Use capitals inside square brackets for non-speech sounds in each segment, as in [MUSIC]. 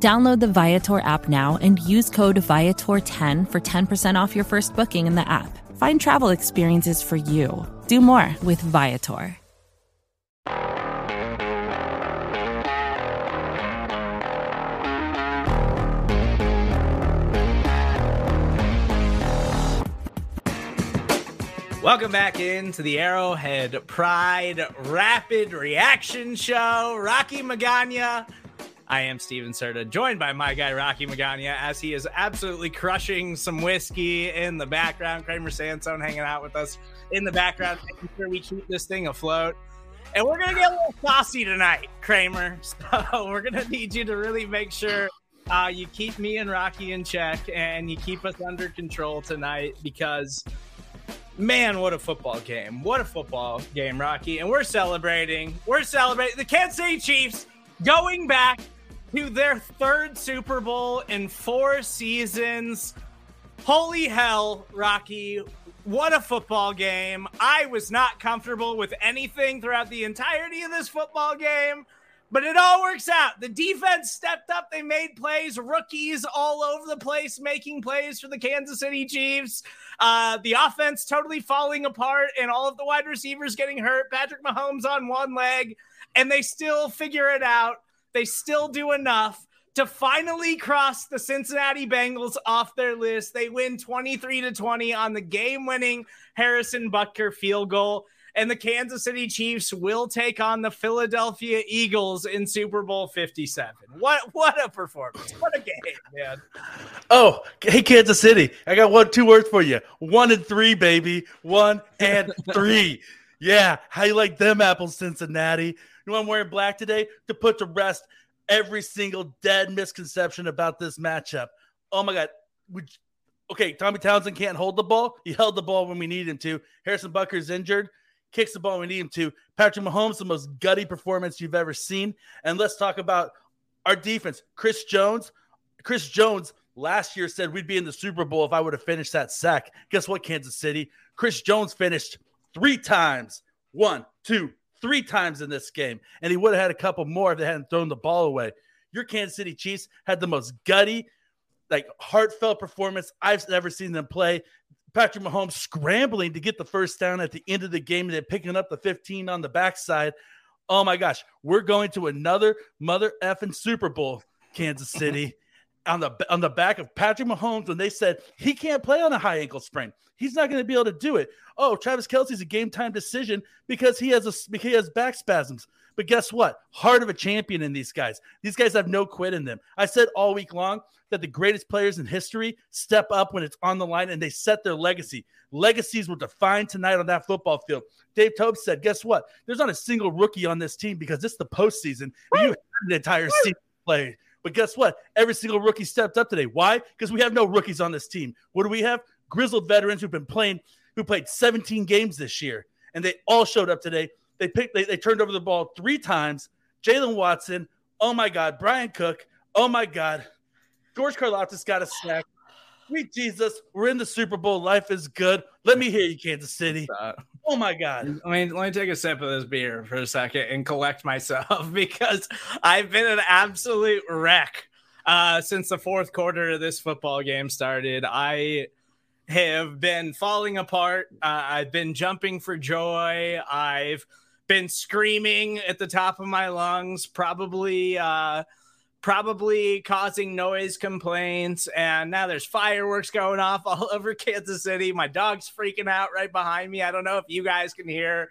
Download the Viator app now and use code Viator10 for 10% off your first booking in the app. Find travel experiences for you. Do more with Viator. Welcome back into the Arrowhead Pride Rapid Reaction Show. Rocky Magana. I am Stephen Serda, joined by my guy Rocky Magana, as he is absolutely crushing some whiskey in the background. Kramer Sansone hanging out with us in the background, making sure we keep this thing afloat. And we're gonna get a little saucy tonight, Kramer. [LAUGHS] So we're gonna need you to really make sure uh, you keep me and Rocky in check and you keep us under control tonight because man, what a football game. What a football game, Rocky. And we're celebrating. We're celebrating the Kansas City Chiefs going back to their third Super Bowl in four seasons. Holy hell, Rocky. What a football game. I was not comfortable with anything throughout the entirety of this football game. But it all works out. The defense stepped up. They made plays. Rookies all over the place making plays for the Kansas City Chiefs. Uh, the offense totally falling apart and all of the wide receivers getting hurt. Patrick Mahomes on one leg, and they still figure it out. They still do enough to finally cross the Cincinnati Bengals off their list. They win 23 to 20 on the game winning Harrison Butker field goal and the Kansas City Chiefs will take on the Philadelphia Eagles in Super Bowl 57. What what a performance. What a game, man. Oh, hey Kansas City. I got one two words for you. One and 3, baby. One and 3. [LAUGHS] yeah, how you like them apples Cincinnati? Know I'm wearing black today to put to rest every single dead misconception about this matchup. Oh my god. Would okay, Tommy Townsend can't hold the ball. He held the ball when we needed him to. Harrison Butker's injured kicks the ball when we need him to. Patrick Mahomes, the most gutty performance you've ever seen. And let's talk about our defense. Chris Jones. Chris Jones last year said we'd be in the Super Bowl if I would have finished that sack. Guess what, Kansas City? Chris Jones finished three times. One, two, three times in this game. And he would have had a couple more if they hadn't thrown the ball away. Your Kansas City Chiefs had the most gutty, like heartfelt performance I've ever seen them play. Patrick Mahomes scrambling to get the first down at the end of the game and then picking up the 15 on the backside. Oh my gosh, we're going to another mother effing Super Bowl, Kansas City. [LAUGHS] on the on the back of Patrick Mahomes when they said he can't play on a high ankle sprain. He's not going to be able to do it. Oh, Travis Kelce's a game time decision because he has a because he has back spasms. But guess what? Heart of a champion in these guys. These guys have no quit in them. I said all week long that the greatest players in history step up when it's on the line and they set their legacy. Legacies were defined tonight on that football field. Dave Toub said, guess what? There's not a single rookie on this team because it's the postseason. You have an entire season play. But guess what? Every single rookie stepped up today. Why? Because we have no rookies on this team. What do we have? Grizzled veterans who've been playing, who played 17 games this year, and they all showed up today. They picked. They, they turned over the ball three times. Jaylen Watson. Oh my God. Bryan Cook. Oh my God. George Karlaftis got a sack. Sweet Jesus, we're in the Super Bowl. Life is good. Let me hear you, Kansas City. Oh my God. I mean, let me take a sip of this beer for a second and collect myself [LAUGHS] because I've been an absolute wreck uh, since the fourth quarter of this football game started. I have been falling apart. Uh, I've been jumping for joy. I've been screaming at the top of my lungs, probably uh, probably causing noise complaints. And now there's fireworks going off [LAUGHS] all over Kansas City. My dog's freaking out right behind me. I don't know if you guys can hear.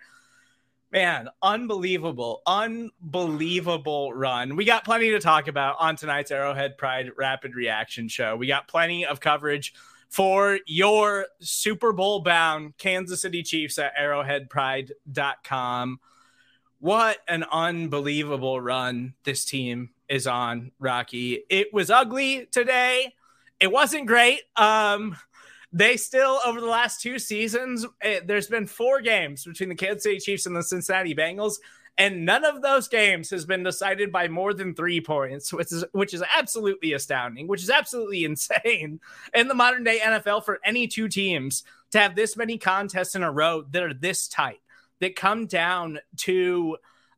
Man, unbelievable, unbelievable run. We got plenty to talk about on tonight's Arrowhead Pride Rapid Reaction Show. We got plenty of coverage for your Super Bowl bound Kansas City Chiefs at arrowheadpride.com. What an unbelievable run this team is on, Rocky. It was ugly today. It wasn't great. Um, they still over the last two seasons, it, there's been four games between the Kansas City Chiefs and the Cincinnati Bengals, and none of those games has been decided by more than three points, which is which is absolutely astounding, which is absolutely [LAUGHS] insane in the modern day NFL for any two teams to have this many contests in a row that are this tight, that come down to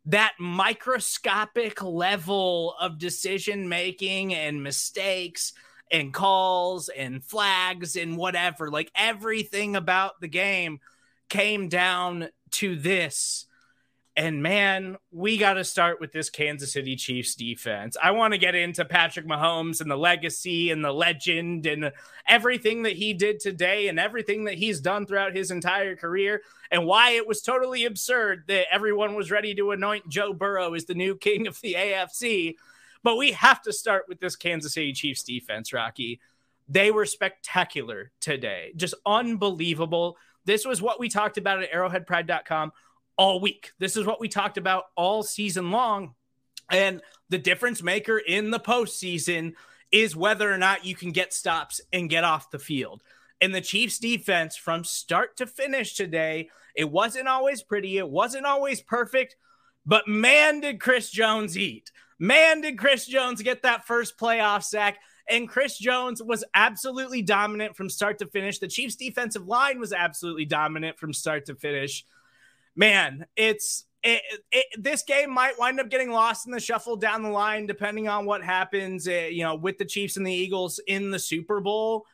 that microscopic level of decision making and mistakes and calls and flags and whatever. Like everything about the game came down to this and man, we got to start with this Kansas City Chiefs defense. I want to get into Patrick Mahomes and the legacy and the legend and everything that he did today and everything that he's done throughout his entire career and why it was totally absurd that everyone was ready to anoint Joe Burrow as the new king of the AFC. But we have to start with this Kansas City Chiefs defense, Rocky. They were spectacular today, just unbelievable. This was what we talked about at arrowheadpride.com all week. This is what we talked about all season long. And the difference maker in the postseason is whether or not you can get stops and get off the field. And the Chiefs defense from start to finish today, it wasn't always pretty, it wasn't always perfect, but man, did Chris Jones eat. Man, did Chris Jones get that first playoff sack. And Chris Jones was absolutely dominant from start to finish. The Chiefs' defensive line was absolutely dominant from start to finish man, it's it, it, this game might wind up getting lost in the shuffle down the line, depending on what happens, uh, you know, with the Chiefs and the Eagles in the Super Bowl.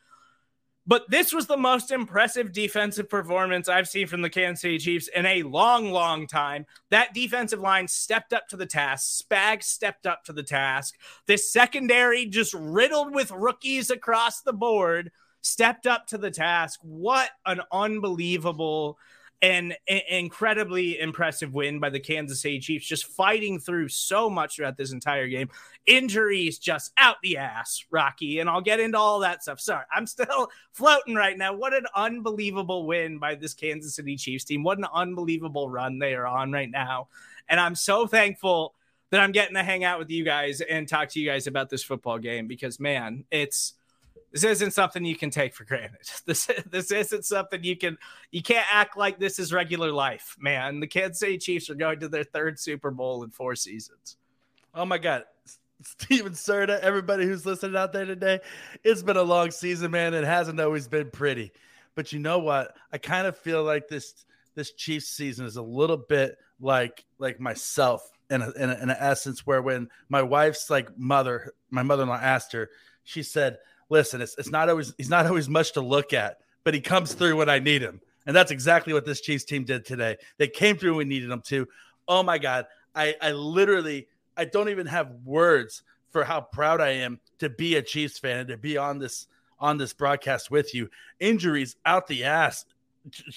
But this was the most impressive defensive performance I've seen from the Kansas City Chiefs in a long, long time. That defensive line stepped up to the task. Spag stepped up to the task. This secondary, just riddled with rookies across the board, stepped up to the task. What an unbelievable an, an incredibly impressive win by the Kansas City Chiefs, just fighting through so much throughout this entire game. Injuries just out the ass, Rocky, and I'll get into all that stuff. Sorry, I'm still [LAUGHS] floating right now. What an unbelievable win by this Kansas City Chiefs team. What an unbelievable run they are on right now. And I'm so thankful that I'm getting to hang out with you guys and talk to you guys about this football game because, man, it's this isn't something you can take for granted. [LAUGHS] This this isn't something you can you can't act like this is regular life, man. The Kansas City Chiefs are going to their third Super Bowl in four seasons. Oh my god. Stephen Serda, everybody who's listening out there today, it's been a long season, man. It hasn't always been pretty. But you know what? I kind of feel like this this Chiefs season is a little bit like like myself in a, in, a, in an essence where when my wife's like mother, my mother-in-law asked her, she said, listen, it's, it's not always he's not always much to look at, but he comes through when I need him. And that's exactly what this Chiefs team did today. They came through when we needed them to. Oh my God. I, I literally I don't even have words for how proud I am to be a Chiefs fan and to be on this on this broadcast with you. Injuries out the ass.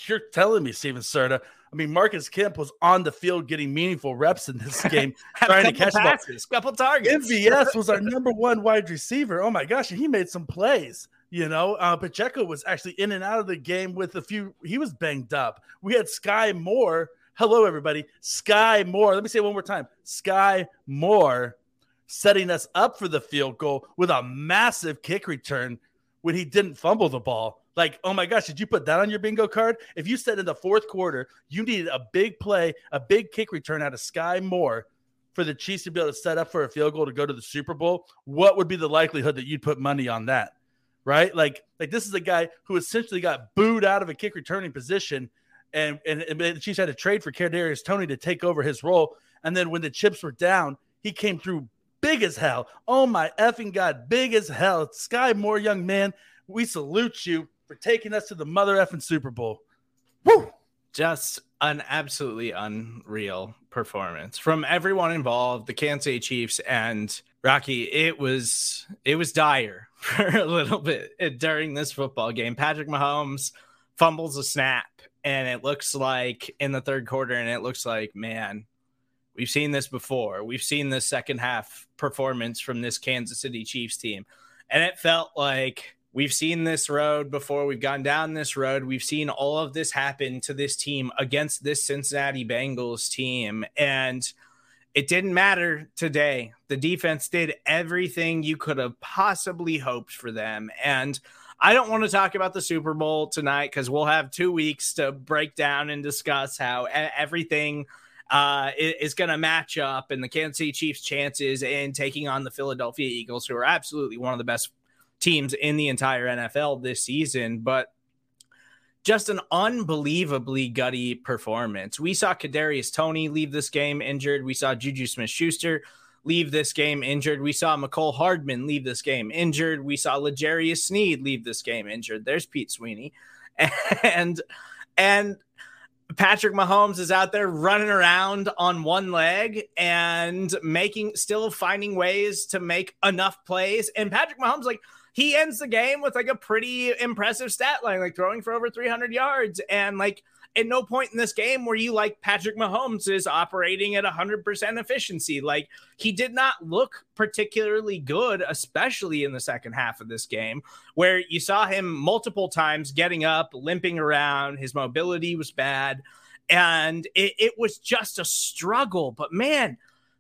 You're telling me, Stephen Serda. I mean, Marcus Kemp was on the field getting meaningful reps in this [LAUGHS] game, trying to catch passes, ball. couple targets. MVS was our [LAUGHS] number one wide receiver. Oh my gosh, and he made some plays. You know, uh, Pacheco was actually in and out of the game with a few. He was banged up. We had Sky Moore. Hello, everybody. Sky Moore. Let me say one more time. Sky Moore setting us up for the field goal with a massive kick return when he didn't fumble the ball. Like, oh my gosh, did you put that on your bingo card? If you said in the fourth quarter you needed a big play, a big kick return out of Sky Moore for the Chiefs to be able to set up for a field goal to go to the Super Bowl, what would be the likelihood that you'd put money on that? Right? Like, like this is a guy who essentially got booed out of a kick returning position, and and, and the Chiefs had to trade for Kadarius Toney to take over his role. And then when the chips were down, he came through big as hell. Oh my effing god, big as hell. Sky Moore, young man, we salute you for taking us to the mother effing Super Bowl. Woo! Just an absolutely unreal performance from everyone involved, the Kansas City Chiefs and Rocky. It was it was dire [LAUGHS] for a little bit during this football game. Patrick Mahomes fumbles a snap, and it looks like in the third quarter, and it looks like man, we've seen this before. We've seen the second half performance from this Kansas City Chiefs team, and it felt like We've seen this road before. We've gone down this road. We've seen all of this happen to this team against this Cincinnati Bengals team. And it didn't matter today. The defense did everything you could have possibly hoped for them. And I don't want to talk about the Super Bowl tonight because we'll have two weeks to break down and discuss how everything uh, is going to match up and the Kansas City Chiefs' chances in taking on the Philadelphia Eagles, who are absolutely one of the best teams in the entire NFL this season. But just an unbelievably gutty performance. We saw Kadarius Toney leave this game injured. We saw Juju Smith Schuster leave this game injured. We saw Mecole Hardman leave this game injured. We saw L'Jarius Sneed leave this game injured. There's Pete Sweeney. [LAUGHS] And and Patrick Mahomes is out there running around on one leg and making still finding ways to make enough plays. And Patrick Mahomes, like he ends the game with like a pretty impressive stat line, like throwing for over 300 yards. And like at no point in this game where you like Patrick Mahomes is operating at 100% efficiency. Like he did not look particularly good, especially in the second half of this game, where you saw him multiple times getting up, limping around. His mobility was bad. And it, it was just a struggle. But man,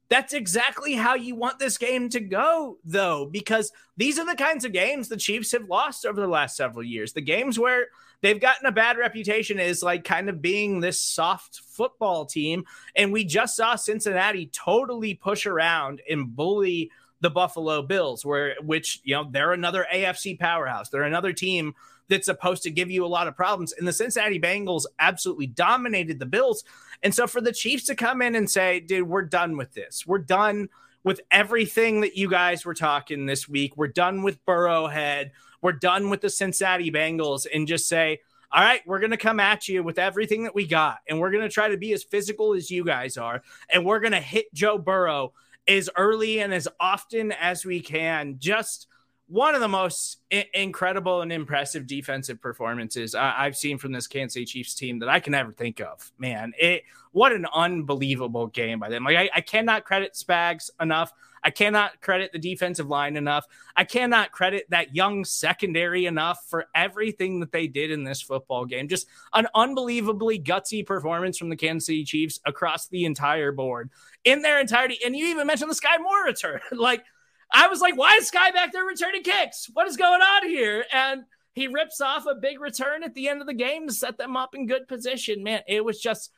that's exactly how you want this game to go, though, because these are the kinds of games the Chiefs have lost over the last several years. The games where they've gotten a bad reputation is like kind of being this soft football team. And we just saw Cincinnati totally push around and bully the Buffalo Bills, where which you know they're another AFC powerhouse. They're another team that's supposed to give you a lot of problems. And the Cincinnati Bengals absolutely dominated the Bills. And so for the Chiefs to come in and say, dude, we're done with this. We're done with everything that you guys were talking this week. We're done with Burrowhead. We're done with the Cincinnati Bengals and just say, all right, we're going to come at you with everything that we got. And we're going to try to be as physical as you guys are. And we're going to hit Joe Burrow as early and as often as we can. Just one of the most I- incredible and impressive defensive performances I- have seen from this Kansas City Chiefs team that I can ever think of. Man, it what an unbelievable game by them. Like I, I cannot credit Spags enough. I cannot credit the defensive line enough. I cannot credit that young secondary enough for everything that they did in this football game. Just an unbelievably gutsy performance from the Kansas City Chiefs across the entire board in their entirety. And you even mentioned the Sky Moore return. [LAUGHS] like I was like, why is Skyy back there returning kicks? What is going on here? And he rips off a big return at the end of the game to set them up in good position. Man, it was just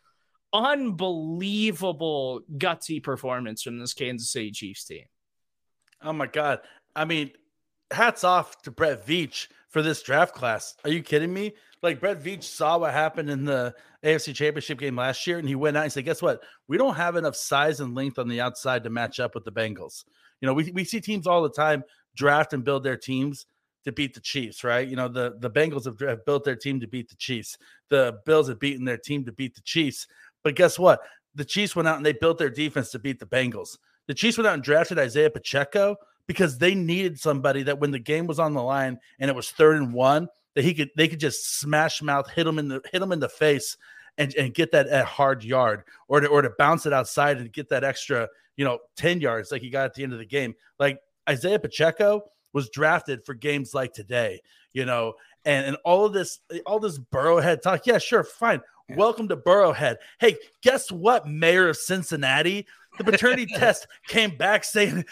unbelievable gutsy performance from this Kansas City Chiefs team. Oh my god. I mean, hats off to Brett Veach for this draft class. Are you kidding me? Like Brett Veach saw what happened in the AFC Championship game last year, and he went out and said, "Guess what? We don't have enough size and length on the outside to match up with the Bengals. You know, we, we see teams all the time draft and build their teams to beat the Chiefs, right? You know, the, the Bengals have, have built their team to beat the Chiefs. The Bills have beaten their team to beat the Chiefs. But guess what? The Chiefs went out and they built their defense to beat the Bengals. The Chiefs went out and drafted Isaiah Pacheco because they needed somebody that when the game was on the line and it was third and one, that he could they could just smash mouth, hit him in the hit him in the face and, and get that at hard yard or to, or to bounce it outside and get that extra, you know, 10 yards like he got at the end of the game. Like Isaiah Pacheco was drafted for games like today, you know, and, and all of this, all this Burrowhead talk. Yeah, sure, fine. Yeah. Welcome to Burrowhead. Hey, guess what, Mayor of Cincinnati? The paternity [LAUGHS] test came back saying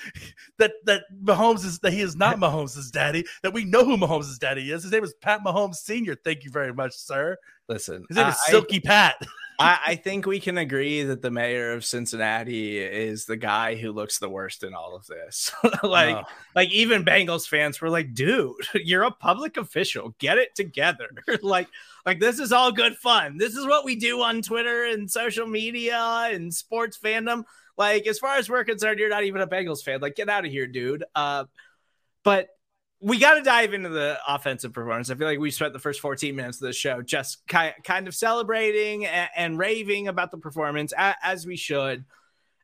that that Mahomes is that he is not Mahomes' daddy. That we know who Mahomes' daddy is. His name is Pat Mahomes Senior. Thank you very much, sir. Listen, is it a Silky Pat. I, [LAUGHS] I, think we can agree that the mayor of Cincinnati is the guy who looks the worst in all of this. [LAUGHS] like, oh. like even Bengals fans were like, "Dude, [LAUGHS] you're a public official. Get it together." like, like this is all good fun. This is what we do on Twitter and social media and sports fandom. Like, as far as we're concerned, you're not even a Bengals fan. Like, get out of here, dude. Uh, but we got to dive into the offensive performance. I feel like we spent the first 14 minutes of the show just ki- kind of celebrating and, and raving about the performance a- as we should.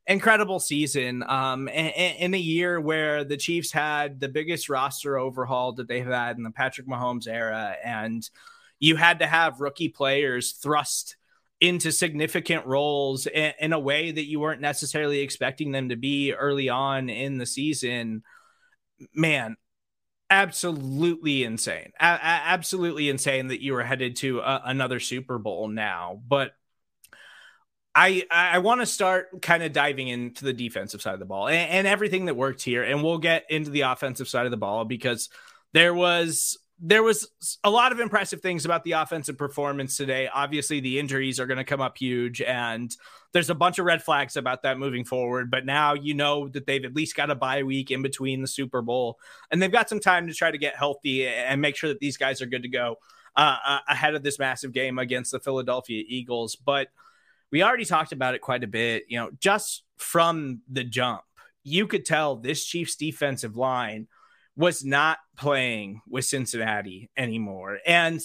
Incredible season. Um, in, in a year where the Chiefs had the biggest roster overhaul that they've had in the Patrick Mahomes era, and you had to have rookie players thrust into significant roles in, in a way that you weren't necessarily expecting them to be early on in the season. Man, absolutely insane. A- absolutely insane that you are headed to a- another Super Bowl now. But I I want to start kind of diving into the defensive side of the ball and, and, everything that worked here, and we'll get into the offensive side of the ball because there was there was a lot of impressive things about the offensive performance today. Obviously, the injuries are going to come up huge, and there's a bunch of red flags about that moving forward. But now you know that they've at least got a bye week in between the Super Bowl, and they've got some time to try to get healthy and make sure that these guys are good to go uh, uh ahead of this massive game against the Philadelphia Eagles. But we already talked about it quite a bit. You know, just from the jump, you could tell this Chiefs defensive line was not playing with Cincinnati anymore. And,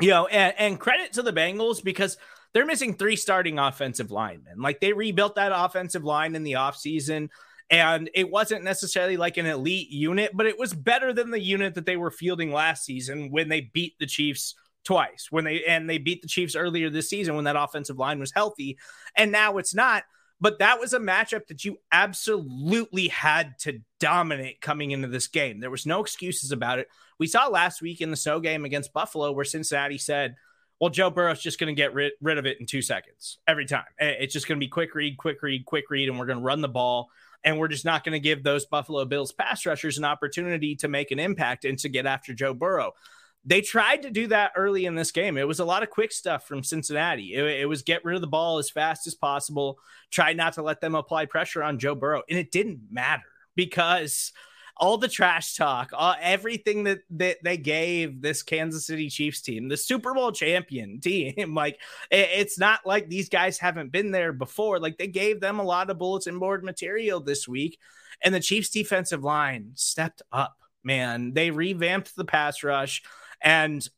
you know, and, and credit to the Bengals because they're missing three starting offensive linemen. Like they rebuilt that offensive line in the offseason. And it wasn't necessarily like an elite unit, but it was better than the unit that they were fielding last season when they beat the Chiefs twice. When they and they beat the Chiefs earlier this season when that offensive line was healthy. And now it's not. But that was a matchup that you absolutely had to dominate coming into this game. There was no excuses about it. We saw last week in the SO game against Buffalo where Cincinnati said, well, Joe Burrow's just going to get rid, rid of it in two seconds every time. It's just going to be quick read, quick read, quick read, and we're going to run the ball. And we're just not going to give those Buffalo Bills pass rushers an opportunity to make an impact and to get after Joe Burrow they tried to do that early in this game. It was a lot of quick stuff from Cincinnati. It, it, was get rid of the ball as fast as possible, try not to let them apply pressure on Joe Burrow. And it didn't matter because all the trash talk, all, everything that, that they gave this Kansas City Chiefs team, the Super Bowl champion [LAUGHS] team, like it, it's not like these guys haven't been there before. Like they gave them a lot of bulletin board material this week. And the Chiefs defensive line stepped up, man. They revamped the pass rush and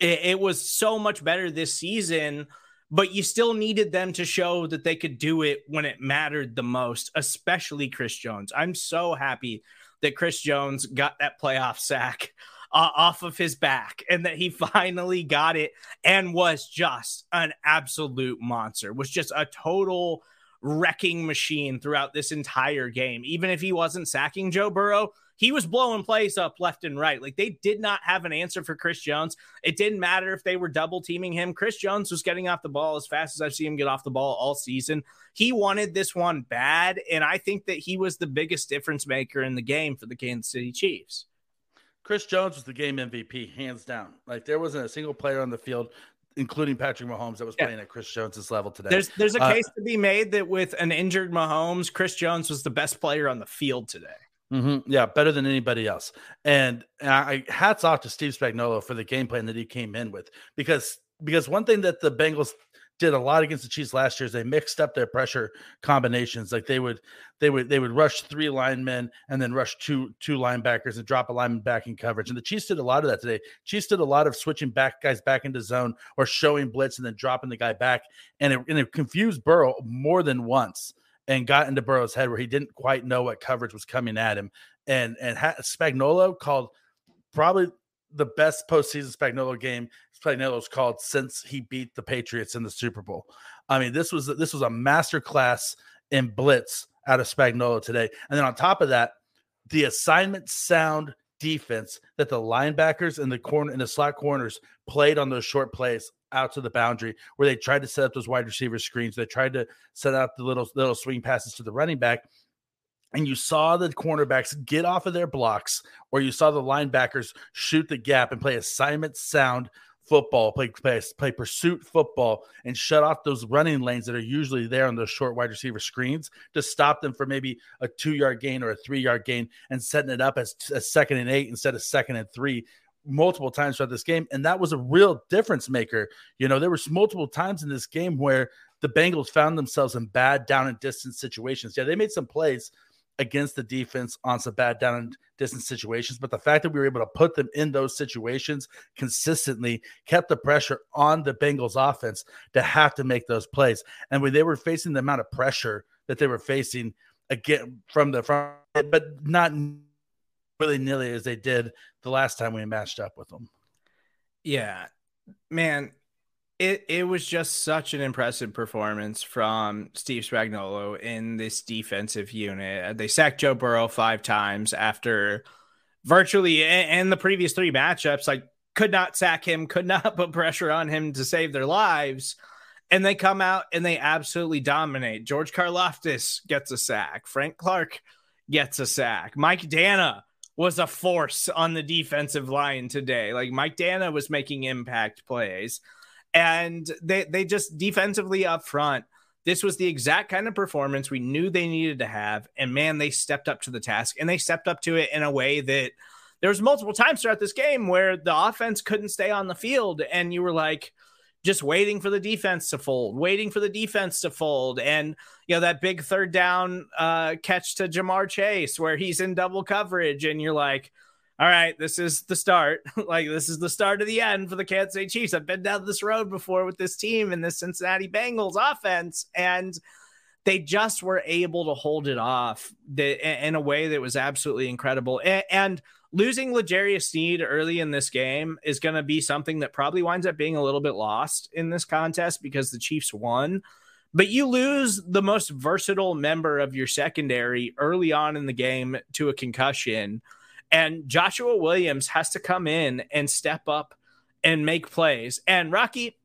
it, it was so much better this season but you still needed them to show that they could do it when it mattered the most, especially Chris Jones. I'm so happy that Chris Jones got that playoff sack uh, off of his back and that he [LAUGHS] finally got it and was just an absolute monster, was just a total wrecking machine throughout this entire game. Even if he wasn't sacking Joe Burrow, he was blowing plays up left and right. Like they did not have an answer for Chris Jones. It didn't matter if they were double teaming him. Chris Jones was getting off the ball as fast as I've seen him get off the ball all season. He wanted this one bad. And I think that he was the biggest difference maker in the game for the Kansas City Chiefs. Chris Jones was the game MVP, hands down. Like there wasn't a single player on the field including Patrick Mahomes, that was playing yeah. at Chris Jones's level today. There's there's a uh, case to be made that with an injured Mahomes, Chris Jones was the best player on the field today. Mm-hmm. Yeah, better than anybody else. And, and I hats off to Steve Spagnuolo for the game plan that he came in with because because one thing that the Bengals did a lot against the Chiefs last year is they mixed up their pressure combinations. Like they would they would they would rush three linemen and then rush two two linebackers and drop a lineman back in coverage. And the Chiefs did a lot of that today. Chiefs did a lot of switching back guys back into zone or showing blitz and then dropping the guy back. And it, and it confused Burrow more than once and got into Burrow's head where he didn't quite know what coverage was coming at him. And and ha- Spagnuolo called probably the best postseason Spagnuolo game Spagnuolo's called since he beat the Patriots in the Super Bowl. I mean, this was this was a master class in blitz out of Spagnuolo today. And then on top of that, the assignment sound defense that the linebackers and the corner and the slot corners played on those short plays out to the boundary where they tried to set up those wide receiver screens. They tried to set up the little little swing passes to the running back. And you saw the cornerbacks get off of their blocks, or you saw the linebackers shoot the gap and play assignment sound football, play, play play pursuit football, and shut off those running lanes that are usually there on those short wide receiver screens to stop them for maybe a two yard gain or a three yard gain, and setting it up as a second and eight instead of second and three multiple times throughout this game, and that was a real difference maker. You know, there was multiple times in this game where the Bengals found themselves in bad down and distance situations. Yeah, they made some plays against the defense on some bad down and distance situations, but the fact that we were able to put them in those situations consistently kept the pressure on the Bengals offense to have to make those plays. And when they were facing the amount of pressure that they were facing again from the front, but not willy nilly as they did the last time we matched up with them. Yeah, man, it it was just such an impressive performance from Steve Spagnuolo in this defensive unit. Uh, they sacked Joe Burrow five times after virtually in the previous three matchups, like could not sack him, [LAUGHS] could not put pressure on him to save their lives. And they come out and they absolutely dominate. George Karlaftis gets a sack. Frank Clark gets a sack. Mike Danna was a force on the defensive line today. Like Mike Danna was making impact plays, and they they just defensively up front. This was the exact kind of performance we knew they needed to have, and man, they stepped up to the task, and they stepped up to it in a way that there was multiple times throughout this game where the offense couldn't stay on the field, and you were like just waiting for the defense to fold, waiting for the defense to fold. And, you know, that big third down uh, catch to Ja'Marr Chase where he's in double coverage, and you're like, all right, this is the start. [LAUGHS] like, this is the start of the end for the Kansas City Chiefs. I've been down this road before with this team and this Cincinnati Bengals offense. And they just were able to hold it off in a way that was absolutely incredible. And losing L'Jarius Sneed early in this game is going to be something that probably winds up being a little bit lost in this contest because the Chiefs won. But you lose the most versatile member of your secondary early on in the game to a concussion. And Joshua Williams has to come in and step up and make plays. And Rocky,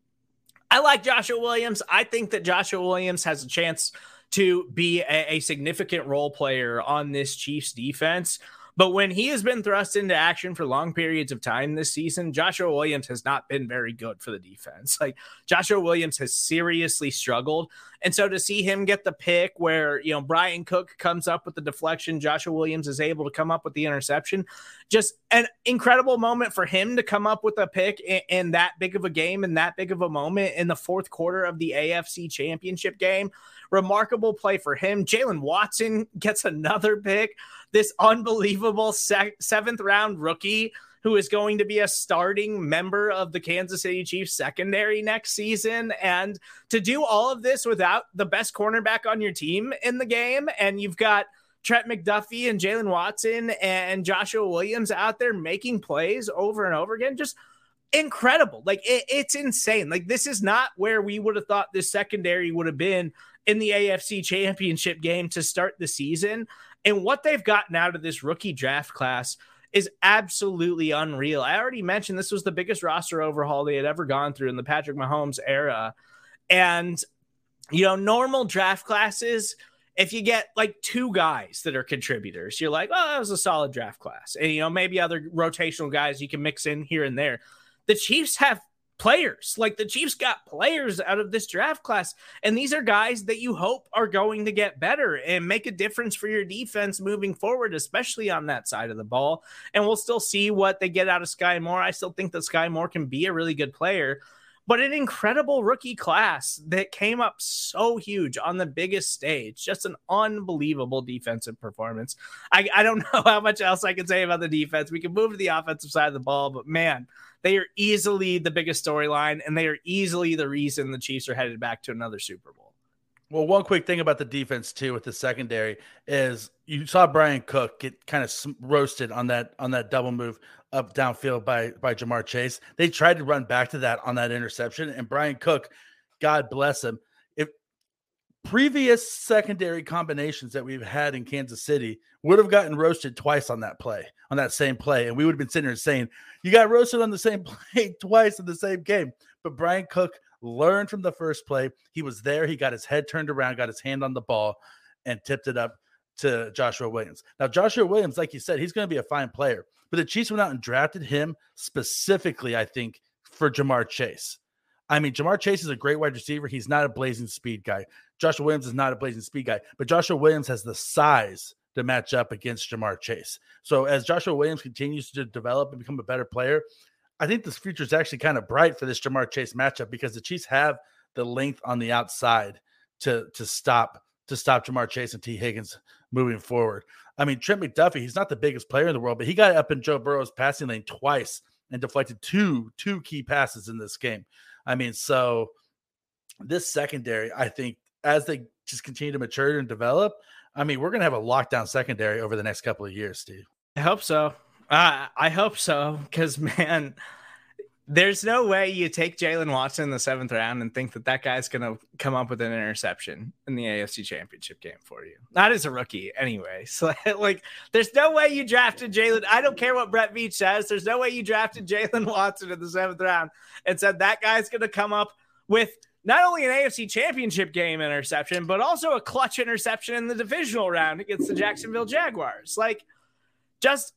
I like Joshua Williams. I think that Joshua Williams has a chance to be a, a significant role player on this Chiefs defense. But when he has been thrust into action for long periods of time this season, Joshua Williams has not been very good for the defense. Like Joshua Williams has seriously struggled. And so to see him get the pick where, you know, Bryan Cook comes up with the deflection, Joshua Williams is able to come up with the interception, just an incredible moment for him to come up with a pick in, in that big of a game and that big of a moment in the fourth quarter of the AFC championship game. Remarkable play for him. Jaylen Watson gets another pick. This unbelievable seventh round rookie who is going to be a starting member of the Kansas City Chiefs secondary next season. And to do all of this without the best cornerback on your team in the game, and you've got Trent McDuffie and Jaylen Watson and Joshua Williams out there making plays over and over again, just incredible. Like it, it's insane. Like this is not where we would have thought this secondary would have been in the AFC championship game to start the season. And what they've gotten out of this rookie draft class is absolutely unreal. I already mentioned this was the biggest roster overhaul they had ever gone through in the Patrick Mahomes era. And, you know, normal draft classes, if you get like two guys that are contributors, you're like, oh, that was a solid draft class. And, you know, maybe other rotational guys you can mix in here and there. The Chiefs have players. Like the Chiefs got players out of this draft class. And these are guys that you hope are going to get better and make a difference for your defense moving forward, especially on that side of the ball. And we'll still see what they get out of Sky Moore. I still think that Sky Moore can be a really good player. But an incredible rookie class that came up so huge on the biggest stage. Just an unbelievable defensive performance. I, I don't [LAUGHS] know how much else I can say about the defense. We can move to the offensive side of the ball, but man, they are easily the biggest storyline, and they are easily the reason the Chiefs are headed back to another Super Bowl. Well, one quick thing about the defense too with the secondary is you saw Bryan Cook get kind of roasted on that on that double move up downfield by by Ja'Marr Chase. They tried to run back to that on that interception, and Bryan Cook, God bless him, previous secondary combinations that we've had in Kansas City would have gotten roasted twice on that play, on that same play, and we would have been sitting there saying you got roasted on the same [LAUGHS] play twice in the same game. But Bryan Cook learned from the first play. He was there. He got his head turned around, got his hand on the ball, and tipped it up to Joshua Williams. Now, Joshua Williams, like you said, he's going to be a fine player, but the Chiefs went out and drafted him specifically, I think, for Ja'Marr Chase. I mean, Ja'Marr Chase is a great wide receiver. He's not a blazing speed guy. Joshua Williams is not a blazing speed guy, but Joshua Williams has the size to match up against Ja'Marr Chase. So as Joshua Williams continues to develop and become a better player, I think this future is actually kind of bright for this Ja'Marr Chase matchup because the Chiefs have the length on the outside to to stop to stop Ja'Marr Chase and Tee Higgins moving forward. I mean, Trent McDuffie, he's not the biggest player in the world, but he got up in Joe Burrow's passing lane twice and deflected two two key passes in this game. I mean, so this secondary, I think, as they just continue to mature and develop, I mean, we're going to have a lockdown secondary over the next couple of years, Steve. I hope so. Uh, I hope so. Because, [LAUGHS] man, there's no way you take Jaylen Watson in the seventh round and think that that guy's going to come up with an interception in the AFC championship game for you. Not as a rookie, anyway. [LAUGHS] So, like, there's no way you drafted Jaylen. I don't care what Brett Veach says. There's no way you drafted Jaylen Watson in the seventh round and said that guy's going to come up with – not only an AFC championship game interception, but also a clutch interception in the divisional round against the Jacksonville Jaguars. Like, just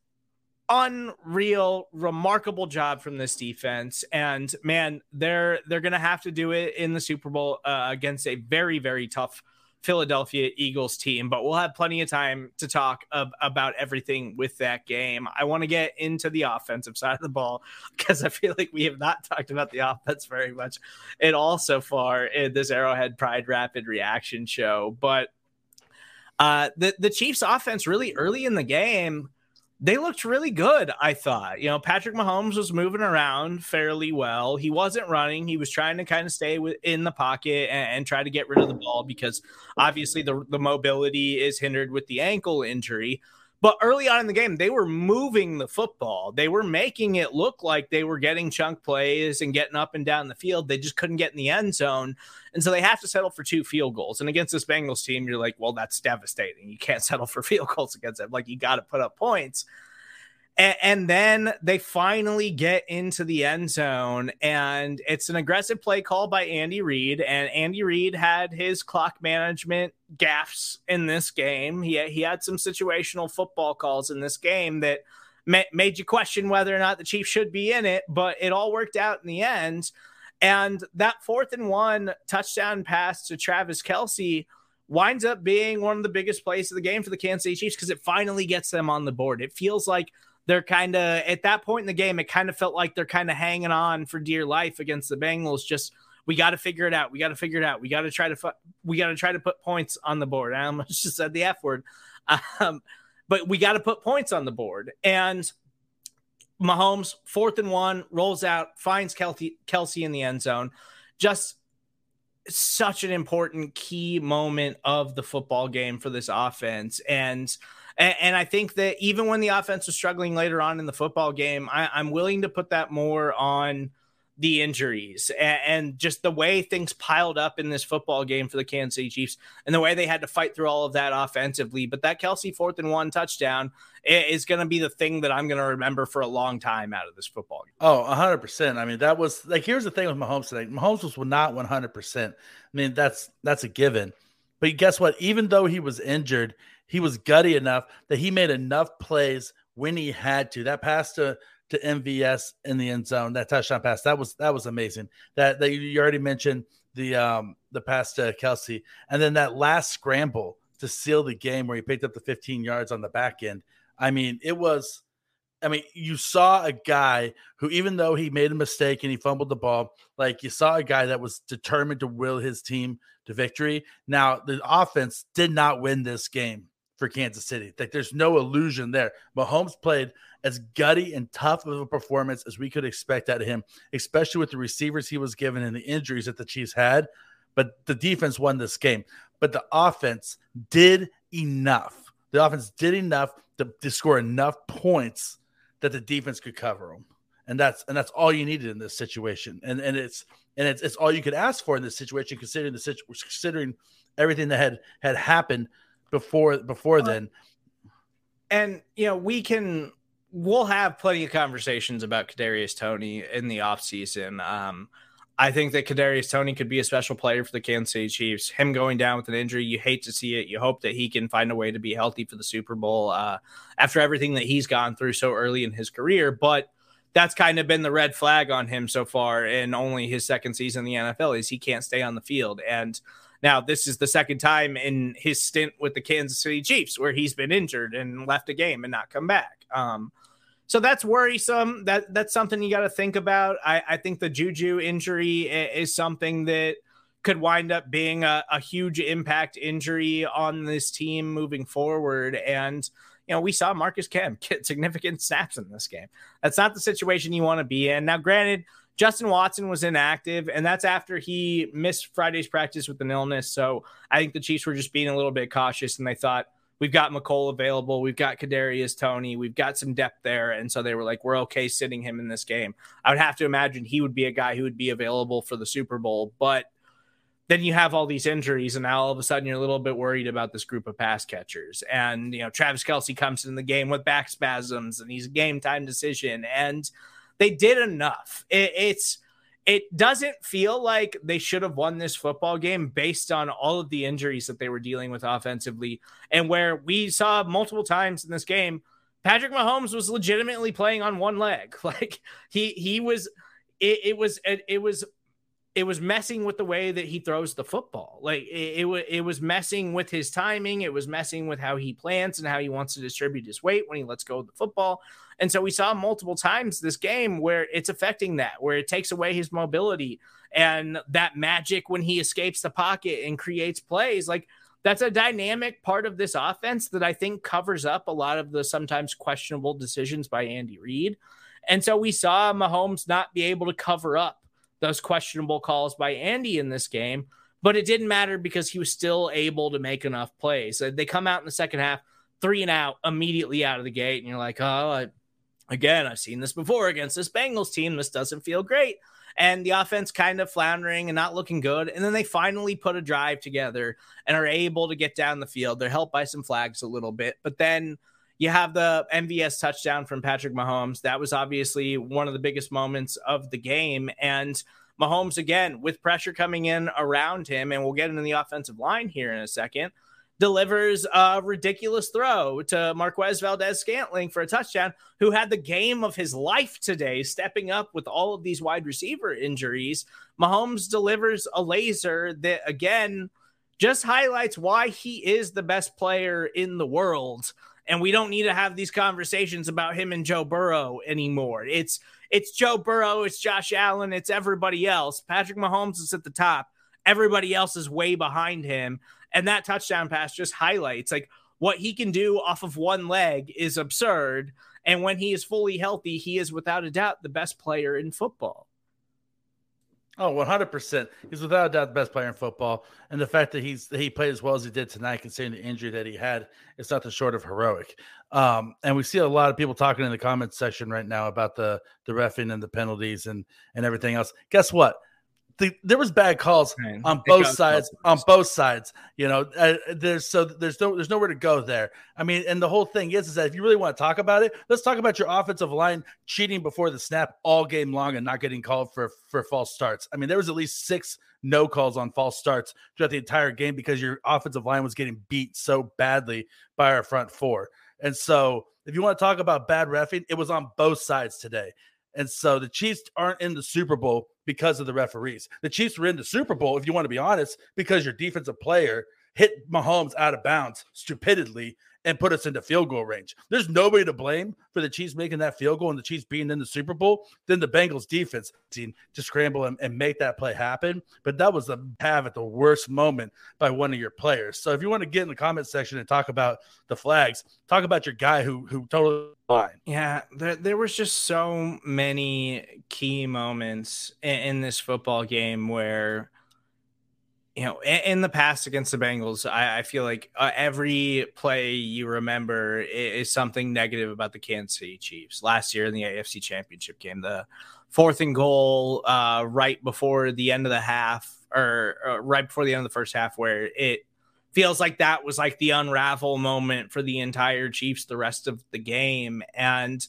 unreal, remarkable job from this defense. And man, they're they're gonna have to do it in the Super Bowl uh, against a very very tough Philadelphia Eagles team. But we'll have plenty of time to talk about everything with that game. I want to get into the offensive side of the ball [LAUGHS] because I feel like we have not talked about the offense very much at all so far in this Arrowhead Pride Rapid Reaction show. But uh, the the Chiefs offense really early in the game they looked really good, I thought. You know, Patrick Mahomes was moving around fairly well. He wasn't running. He was trying to kind of stay in the pocket and, and, try to get rid of the ball because obviously the, the mobility is hindered with the ankle injury. But early on in the game, they were moving the football. They were making it look like they were getting chunk plays and getting up and down the field. They just couldn't get in the end zone. And so they have to settle for two field goals. And against this Bengals team, you're like, well, that's devastating. You can't [LAUGHS] settle for field goals against them. Like, you got to put up points. And, and, then they finally get into the end zone, and it's an aggressive play call by Andy Reid. And Andy Reid had his clock management gaffes in this game. He he had some situational football calls in this game that ma- made you question whether or not the Chiefs should be in it, but it all worked out in the end. And that fourth and one touchdown pass to Travis Kelce winds up being one of the biggest plays of the game for the Kansas City Chiefs because it finally gets them on the board. It feels like they're kind of at that point in the game, it kind of felt like they're kind of hanging on for dear life against the Bengals. Just we got to figure it out. We got to figure it out. We got to try to fu- we got to try to put points on the board. I almost [LAUGHS] just said the F word, um, but we got to put points on the board. And Mahomes fourth and one rolls out, finds Kelsey Kelce in the end zone. Just such an important key moment of the football game for this offense and and, and, I think that even when the offense was struggling later on in the football game, I, am willing to put that more on the injuries and, and, just the way things piled up in this football game for the Kansas City Chiefs and the way they had to fight through all of that offensively. But that Kelce fourth and one touchdown is going to be the thing that I'm going to remember for a long time out of this football game. Oh, 100%. I mean, that was like, here's the thing with Mahomes today Mahomes was not 100%. I mean, that's that's a given. But guess what? Even though he was injured, he was gutty enough that he made enough plays when he had to. That pass to to MVS in the end zone, that touchdown pass, that was that was amazing. That that you already mentioned the um the pass to Kelce, and then that last scramble to seal the game where he picked up the 15 yards on the back end. I mean, it was. I mean, you saw a guy who, even though he made a mistake and he fumbled the ball, like you saw a guy that was determined to will his team to victory. Now, the offense did not win this game for Kansas City. Like there's no illusion there. Mahomes played as gutty and tough of a performance as we could expect out of him, especially with the receivers he was given and the injuries that the Chiefs had. But the defense won this game. But the offense did enough. The offense did enough to, to score enough points that the defense could cover them. And that's and that's all you needed in this situation. And and it's and it's, it's all you could ask for in this situation, considering the situation, considering everything that had had happened before before then. And you know, we can we'll have plenty of conversations about Kadarius Toney in the offseason. Um I think that Kadarius Toney could be a special player for the Kansas City Chiefs. Him going down with an injury, you hate to see it. You hope that he can find a way to be healthy for the Super Bowl uh, after everything that he's gone through so early in his career. But that's kind of been the red flag on him so far in only his second season in the NFL is he can't stay on the field. And now, this is the second time in his stint with the Kansas City Chiefs where he's been injured and left a game and not come back. Um, so that's worrisome. That that's something you got to think about. I, I, think the Juju injury is something that could wind up being a, a huge impact injury on this team moving forward. And you know, we saw Marcus Kemp [LAUGHS] get significant snaps in this game. That's not the situation you want to be in. Now, granted, Justin Watson was inactive, and that's after he missed Friday's practice with an illness. So I think the Chiefs were just being a little bit cautious, and they thought we've got Mecole available, we've got Kadarius Toney, we've got some depth there, and so they were like, we're okay sitting him in this game. I would have to imagine he would be a guy who would be available for the Super Bowl, but then you have all these injuries, and now all of a sudden you're a little bit worried about this group of pass catchers. And you know, Travis Kelce comes in the game with back spasms, and he's a game time decision, and they did enough. It, it's it doesn't feel like they should have won this football game based on all of the injuries that they were dealing with offensively and where we saw multiple times in this game Patrick Mahomes was legitimately playing on one leg. [LAUGHS] Like he he was it, it was it, it was it was messing with the way that he throws the football. Like it, it, it was messing with his timing. It was messing with how he plans and how he wants to distribute his weight when he lets go of the football. And so we saw multiple times this game where it's affecting that, where it takes away his mobility and that magic when he escapes the pocket and creates plays. Like that's a dynamic part of this offense that I think covers up a lot of the sometimes questionable decisions by Andy Reid. And so we saw Mahomes not be able to cover up those questionable calls by Andy in this game, but it didn't matter because he was still able to make enough plays. They come out in the second half, three and out immediately out of the gate, and you're like, oh, I, again, I've seen this before against this Bengals team. This doesn't feel great. And the offense kind of floundering and not looking good. And then they finally put a drive together and are able to get down the field. They're helped by some flags a little bit, but then you have the MVS touchdown from Patrick Mahomes. That was obviously one of the biggest moments of the game. And Mahomes, again, with pressure coming in around him, and we'll get into the offensive line here in a second, delivers a ridiculous throw to Marquez Valdes Scantling for a touchdown, who had the game of his life today, stepping up with all of these wide receiver injuries. Mahomes delivers a laser that, again, just highlights why he is the best player in the world and we don't need to have these conversations about him and Joe Burrow anymore. It's it's Joe Burrow, it's Josh Allen, it's everybody else. Patrick Mahomes is at the top. Everybody else is way behind him. And that touchdown pass just highlights like what he can do off of one leg is absurd. And when he is fully healthy, he is without a doubt the best player in football. Oh, 100%. He's without a doubt the best player in football. And the fact that he's he played as well as he did tonight, considering the injury that he had, it's nothing short of heroic. Um, and we see a lot of people talking in the comments section right now about the the refing and the penalties and and everything else. Guess what? The, there was bad calls Man, on both sides. On both sides, you know, uh, there's so there's no there's nowhere to go there. I mean, and the whole thing is is that if you really want to talk about it, let's talk about your offensive line cheating before the snap all game long and not getting called for for false starts. I mean, there was at least six no calls on false starts throughout the entire game because your offensive line was getting beat so badly by our front four. And so, if you want to talk about bad refing, it was on both sides today. And so the Chiefs aren't in the Super Bowl because of the referees. The Chiefs were in the Super Bowl, if you want to be honest, because your defensive player hit Mahomes out of bounds stupidly and put us into field goal range. There's nobody to blame for the Chiefs making that field goal and the Chiefs being in the Super Bowl than the Bengals defense team to scramble and, and make that play happen. But that was a have at the worst moment by one of your players. So if you want to get in the comment section and talk about the flags, talk about your guy who who totally fine. Yeah, there, there was just so many key moments in, in this football game where you know, in, the past against the Bengals, I, I feel like uh, every play you remember is, something negative about the Kansas City Chiefs. Last year in the AFC Championship game, the fourth and goal uh, right before the end of the half, or, or right before the end of the first half, where it feels like that was like the unravel moment for the entire Chiefs the rest of the game. And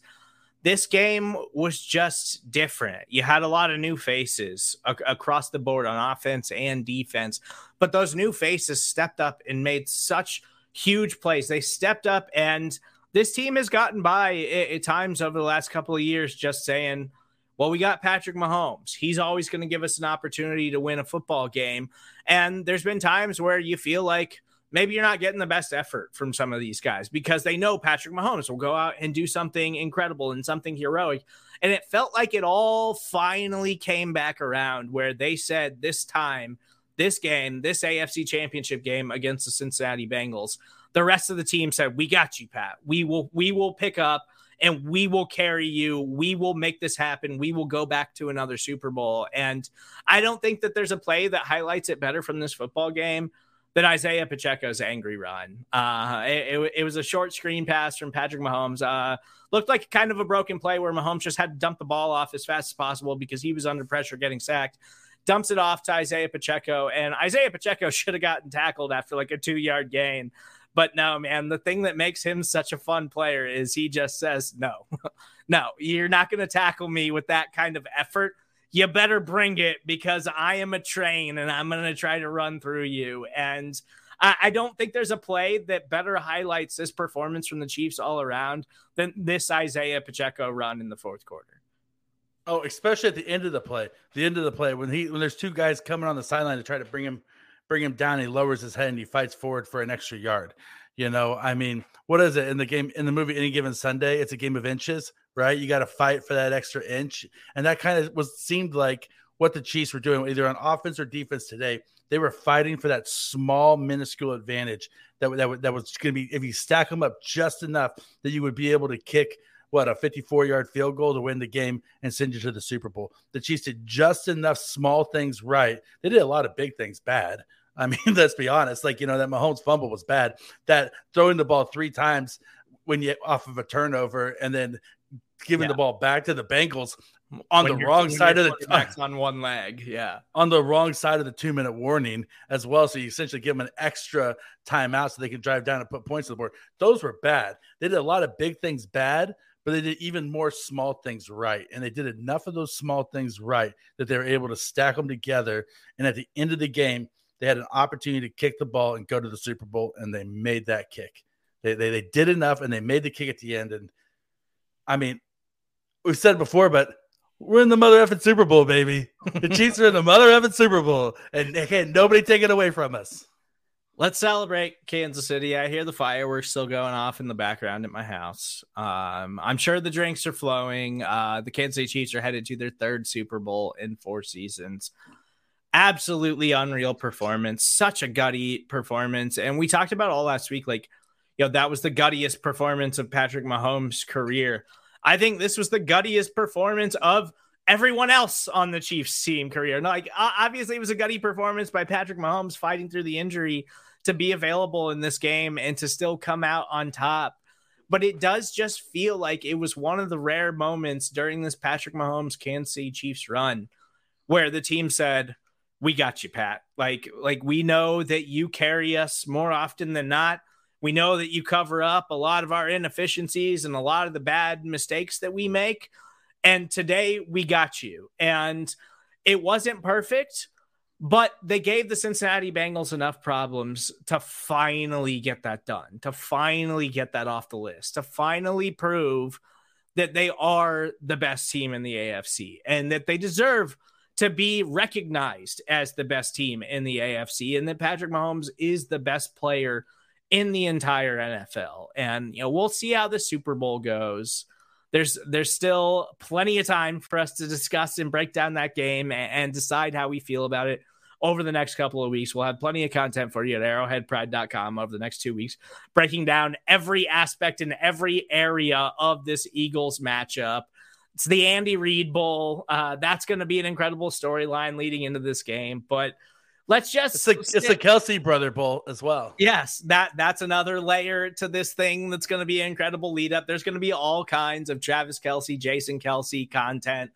this game was just different. You had a lot of new faces ac- across the board on offense and defense, but those new faces stepped up and made such huge plays. They stepped up, and this team has gotten by at, times over the last couple of years just saying, well, we got Patrick Mahomes. He's always going to give us an opportunity to win a football game. And there's been times where you feel like, maybe you're not getting the best effort from some of these guys because they know Patrick Mahomes will go out and do something incredible and something heroic. And it felt like it all finally came back around where they said this time, this game, this AFC championship game against the Cincinnati Bengals, the rest of the team said, We got you, Pat. We will we will pick up and we will carry you. We will make this happen. We will go back to another Super Bowl. And I don't think that there's a play that highlights it better from this football game than Isaiah Pacheco's angry run. Uh, it, it, it, was a short screen pass from Patrick Mahomes. Uh, looked like kind of a broken play where Mahomes just had to dump the ball off as fast as possible because he was under pressure getting sacked. Dumps it off to Isaiah Pacheco, and Isaiah Pacheco [LAUGHS] should have gotten tackled after like a two yard gain. But no, man, the thing that makes him such a fun player is he just says, no, [LAUGHS] no, you're not going to tackle me with that kind of effort you better bring it because I am a train and I'm going to try to run through you. And I, I don't think there's a play that better highlights this performance from the Chiefs all around than this Isaiah Pacheco run in the fourth quarter. Oh, especially at the end of the play. The end of the play when he when there's two guys coming on the sideline to try to bring him bring him down, he lowers his head and he fights forward for an extra yard. You know, I mean, what is it in the game in the movie Any Given Sunday? It's a game of inches, right? You got to fight for that extra inch, and that kind of was seemed like what the Chiefs were doing either on offense or defense today. They were fighting for that small, minuscule advantage that that, that was going to be if you stack them up just enough that you would be able to kick what a 54 yard field goal to win the game and send you to the Super Bowl. The Chiefs did just enough small things right. They did a lot of big things bad. [LAUGHS] I mean, let's be honest. Like you know that Mahomes fumble was bad. That throwing the ball three times when you off of a turnover and then giving yeah. the ball back to the Bengals on when the wrong side of the backs [LAUGHS] on one leg, yeah, on the wrong side of the two minute warning as well. So you essentially give them an extra timeout so they can drive down and put points on the board. Those were bad. They did a lot of big things bad, but they did even more small things right. And they did enough of those small things right that they were able to stack them together. And at the end of the game, they had an opportunity to kick the ball and go to the Super Bowl, and they made that kick. They, they, they did enough and they made the kick at the end. And I mean, we've said before, but we're in the mother effing Super Bowl, baby. The [LAUGHS] Chiefs are in the mother effing Super Bowl, and they can't nobody take it away from us. Let's celebrate Kansas City. I hear the fireworks still going off in the background at my house. Um, I'm sure the drinks are flowing. Uh, the Kansas City Chiefs are headed to their third Super Bowl in four seasons. Absolutely unreal performance, such a gutty performance. And we talked about all last week, like, you know, that was the guttiest performance of Patrick Mahomes' career. I think this was the guttiest performance of everyone else on the Chiefs team career. Like obviously it was a gutty performance by Patrick Mahomes fighting through the injury to be available in this game and to still come out on top. But it does just feel like it was one of the rare moments during this Patrick Mahomes Kansas City Chiefs run where the team said, "We got you, Pat. Like like we know that you carry us more often than not. We know that you cover up a lot of our inefficiencies and a lot of the bad mistakes that we make. And today we got you." And it wasn't perfect, but they gave the Cincinnati Bengals enough problems to finally get that done, to finally get that off the list, to finally prove that they are the best team in the AFC and that they deserve to be recognized as the best team in the AFC and that Patrick Mahomes is the best player in the entire NFL. And you know, we'll see how the Super Bowl goes there's there's still plenty of time for us to discuss and break down that game and, and decide how we feel about it over the next couple of weeks. We'll have plenty of content for you at arrowheadpride.com over the next two weeks, breaking down every aspect in every area of this Eagles matchup. It's the Andy Reid Bowl. Uh, that's going to be an incredible storyline leading into this game. But let's just it's a, it's a Kelce brother bowl as well. Yes, that that's another layer to this thing that's going to be an incredible lead up. There's going to be all kinds of Travis Kelce, Jason Kelce content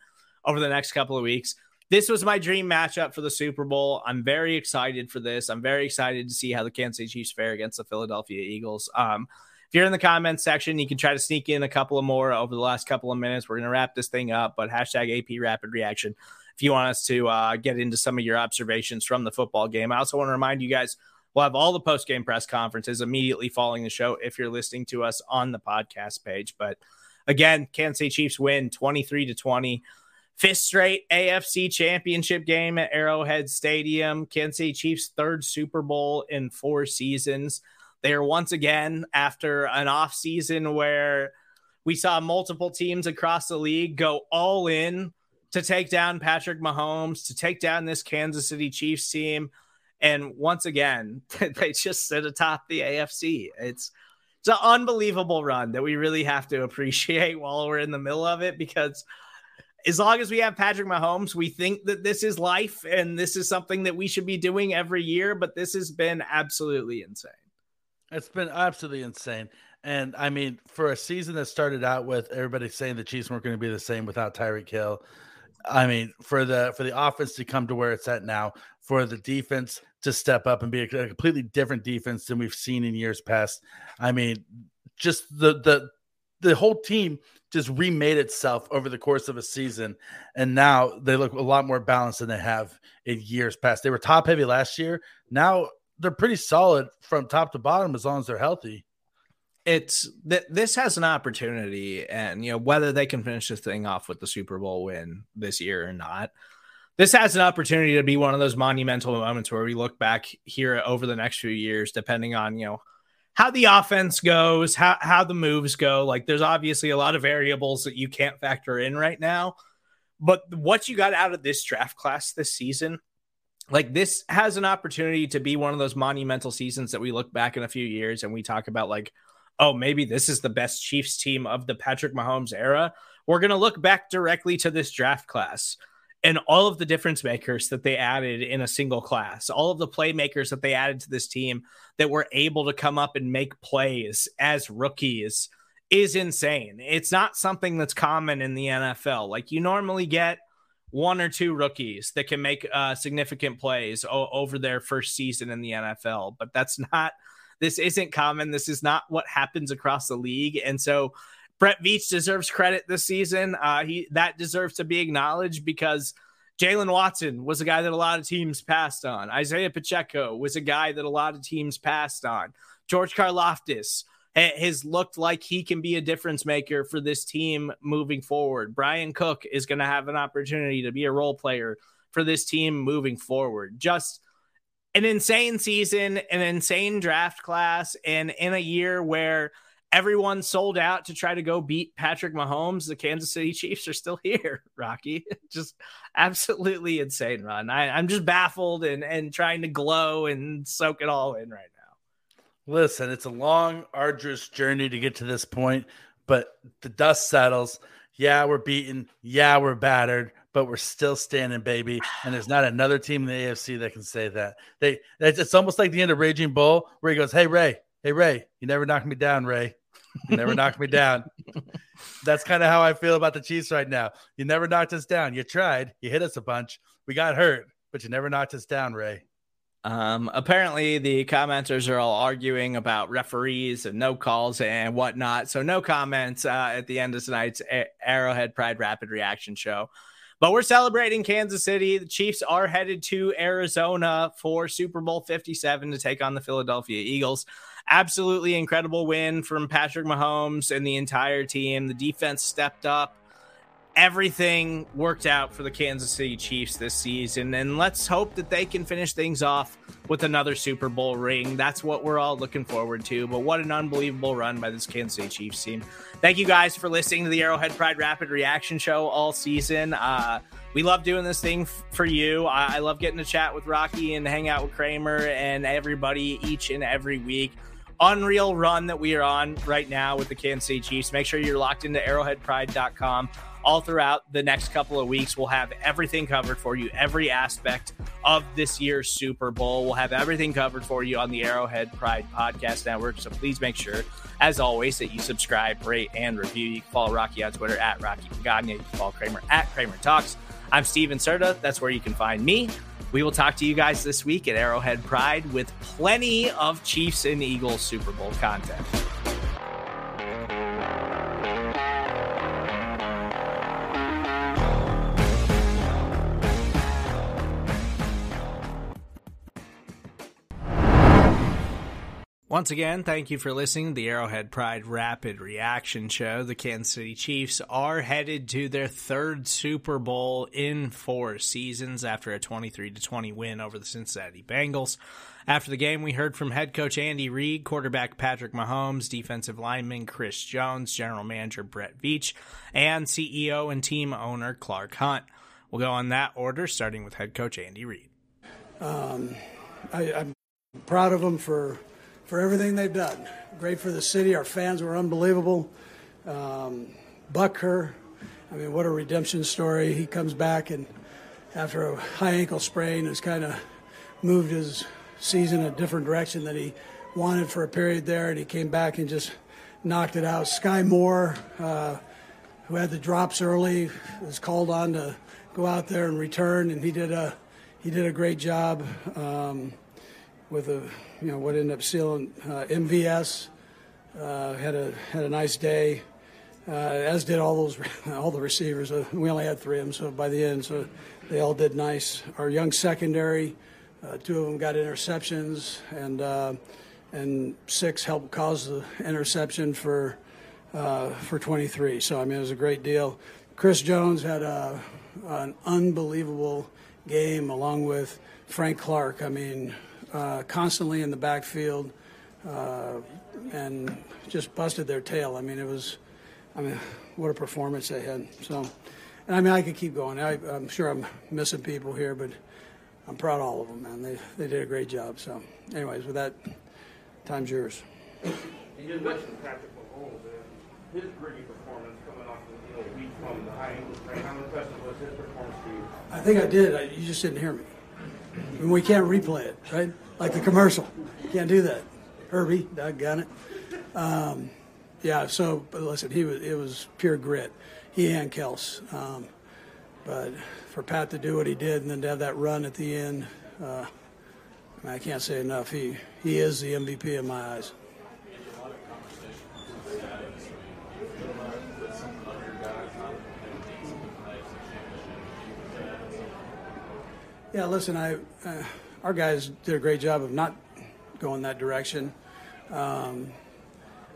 over the next couple of weeks. This was my dream matchup for the Super Bowl. I'm very excited for this. I'm very excited to see how the Kansas City Chiefs fare against the Philadelphia Eagles. Um, if you're in the comments section, you can try to sneak in a couple of more over the last couple of minutes. We're going to wrap this thing up, but hashtag AP Rapid Reaction if you want us to uh, get into some of your observations from the football game. I also want to remind you guys we'll have all the post game press conferences immediately following the show if you're listening to us on the podcast page. But again, Kansas City Chiefs win 23 to 20. Fifth straight AFC championship game at Arrowhead Stadium. Kansas City Chiefs' third Super Bowl in four seasons. They are once again after an off season where we saw multiple teams across the league go all in to take down Patrick Mahomes, to take down this Kansas City Chiefs team. And once again, [LAUGHS] they just sit atop the AFC. It's it's an unbelievable run that we really have to appreciate [LAUGHS] while we're in the middle of it because as long as we have Patrick Mahomes, we think that this is life and this is something that we should be doing every year, but this has been absolutely insane. It's been absolutely insane. And I mean, for a season that started out with everybody saying the Chiefs weren't going to be the same without Tyreek Hill, I mean, for the for the offense to come to where it's at now, for the defense to step up and be a, a completely different defense than we've seen in years past. I mean, just the the the whole team just remade itself over the course of a season, and now they look a lot more balanced than they have in years past. They were top heavy last year. Now they're pretty solid from top to bottom as long as they're healthy. It's that this has an opportunity, and you know whether they can finish this thing off with the Super Bowl win this year or not. This has an opportunity to be one of those monumental moments where we look back here over the next few years, depending on you know how the offense goes, how how the moves go. Like there's obviously a lot of variables that you can't factor in right now. But what you got out of this draft class this season like this has an opportunity to be one of those monumental seasons that we look back in a few years and we talk about like oh maybe this is the best chiefs team of the patrick mahomes era. We're going to look back directly to this draft class and all of the difference makers that they added in a single class all of the playmakers that they added to this team that were able to come up and make plays as rookies is insane. It's not something that's common in the nfl like you normally get one or two rookies that can make uh, significant plays o- over their first season in the NFL. But that's [LAUGHS] not, this isn't common. This is not what happens across the league. And so Brett Veach deserves credit this season. Uh, he That deserves to be acknowledged because Jaylen Watson was a guy that a lot of teams passed on. Isaiah Pacheco was a guy that a lot of teams passed on. George Karlaftis has looked like he can be a difference maker for this team moving forward. Bryan Cook is going to have an opportunity to be a role player for this team moving forward. Just an insane season, an insane draft class, and in a year where everyone sold out to try to go beat Patrick Mahomes, the Kansas City [LAUGHS] Chiefs are still here, Rocky. [LAUGHS] just absolutely insane run. I, I'm just baffled and, and trying to glow and soak it all in right now. Listen, it's a long, arduous journey to get to this point, but the dust settles. Yeah, we're beaten. Yeah, we're battered, but we're still standing, baby. And there's not another team in the AFC that can say that. They it's almost like the end of Raging Bull, where he goes, "Hey Ray, hey Ray, you never knocked me down, Ray. You never knocked me down." [LAUGHS] That's kind of how I feel about the Chiefs right now. You never knocked us down. You tried. You hit us a bunch. We got hurt, but you never knocked us down, Ray. Um, apparently, the commenters are all arguing about referees and no calls and whatnot. So, no comments uh, at the end of tonight's Arrowhead Pride Rapid Reaction Show. But we're celebrating Kansas City. The Chiefs are headed to Arizona for Super Bowl 57 to take on the Philadelphia Eagles. Absolutely incredible win from Patrick Mahomes and the entire team. The defense stepped up everything worked out for the Kansas City Chiefs this season. And let's hope that they can finish things off with another Super Bowl ring. That's what we're all looking forward to. But what an unbelievable run by this Kansas City Chiefs team. Thank you guys for listening to the Arrowhead Pride Rapid Reaction Show all season. Uh, we love doing this thing f- for you. I-, I love getting to chat with Rocky and hang out with Kramer and everybody each and every week unreal run that we are on right now with the Kansas City Chiefs. Make sure you're locked into arrowheadpride.com all throughout the next couple of weeks. We'll have everything covered for you, every aspect of this year's Super Bowl. We'll have everything covered for you on the Arrowhead Pride Podcast Network. So please make sure, as always, that you subscribe, rate, and review. You can follow Rocky on Twitter at Rocky Magana. You can follow Kramer at Kramer Talks. I'm Stephen Serda. That's where you can find me. We will talk to you guys this week at Arrowhead Pride with plenty of Chiefs and Eagles Super Bowl content. Once again, thank you for listening to the Arrowhead Pride Rapid Reaction Show. The Kansas City Chiefs are headed to their third Super Bowl in four seasons after a 23 20 win over the Cincinnati Bengals. After the game, we heard from head coach Andy Reid, quarterback Patrick Mahomes, defensive lineman Chris Jones, general manager Brett Veach, and CEO and team owner Clark Hunt. We'll go on that order, starting with head coach Andy Reid. Um, I, I'm proud of them for for everything they've done. Great for the city. Our fans were unbelievable. Um, Butker, I mean, what a redemption story. He comes back and after a high ankle sprain has kind of moved his season a different direction than he wanted for a period there, and he came back and just knocked it out. Skyy Moore, uh, who had the drops early, was called on to go out there and return, and he did a he did a great job. Um, with a you know what ended up sealing uh, MVS. Uh, had a had a nice day, uh, as did all those [LAUGHS] all the receivers. Uh, we only had three of them, so by the end, so they all did nice. Our young secondary Uh, two of them got interceptions, and uh, and six helped cause the interception for for 23. So I mean, it was a great deal. Chris Jones had a, an unbelievable game, along with Frank Clark. I mean, uh, constantly in the backfield, uh, and just busted their tail. I mean, it was, I mean, what a performance they had. So, and I mean, I could keep going. I, I'm sure I'm missing people here, but I'm proud of all of them, man. They they did a great job. So, anyways, with that, time's yours. You just mentioned Patrick Mahomes and his gritty performance coming off the you know, week from the high ankle sprain. How impressive was his performance for you? I think I did. I, you just didn't hear me. And we can't replay it, right? Like the commercial. Can't do that. Herbie, doggone it. Um, yeah. So, listen, he was. It was pure grit. He and Kels. Um, but for Pat to do what he did and then to have that run at the end, uh, I can't say enough. He he is the MVP in my eyes. Yeah, listen, I uh, our guys did a great job of not going that direction. Um,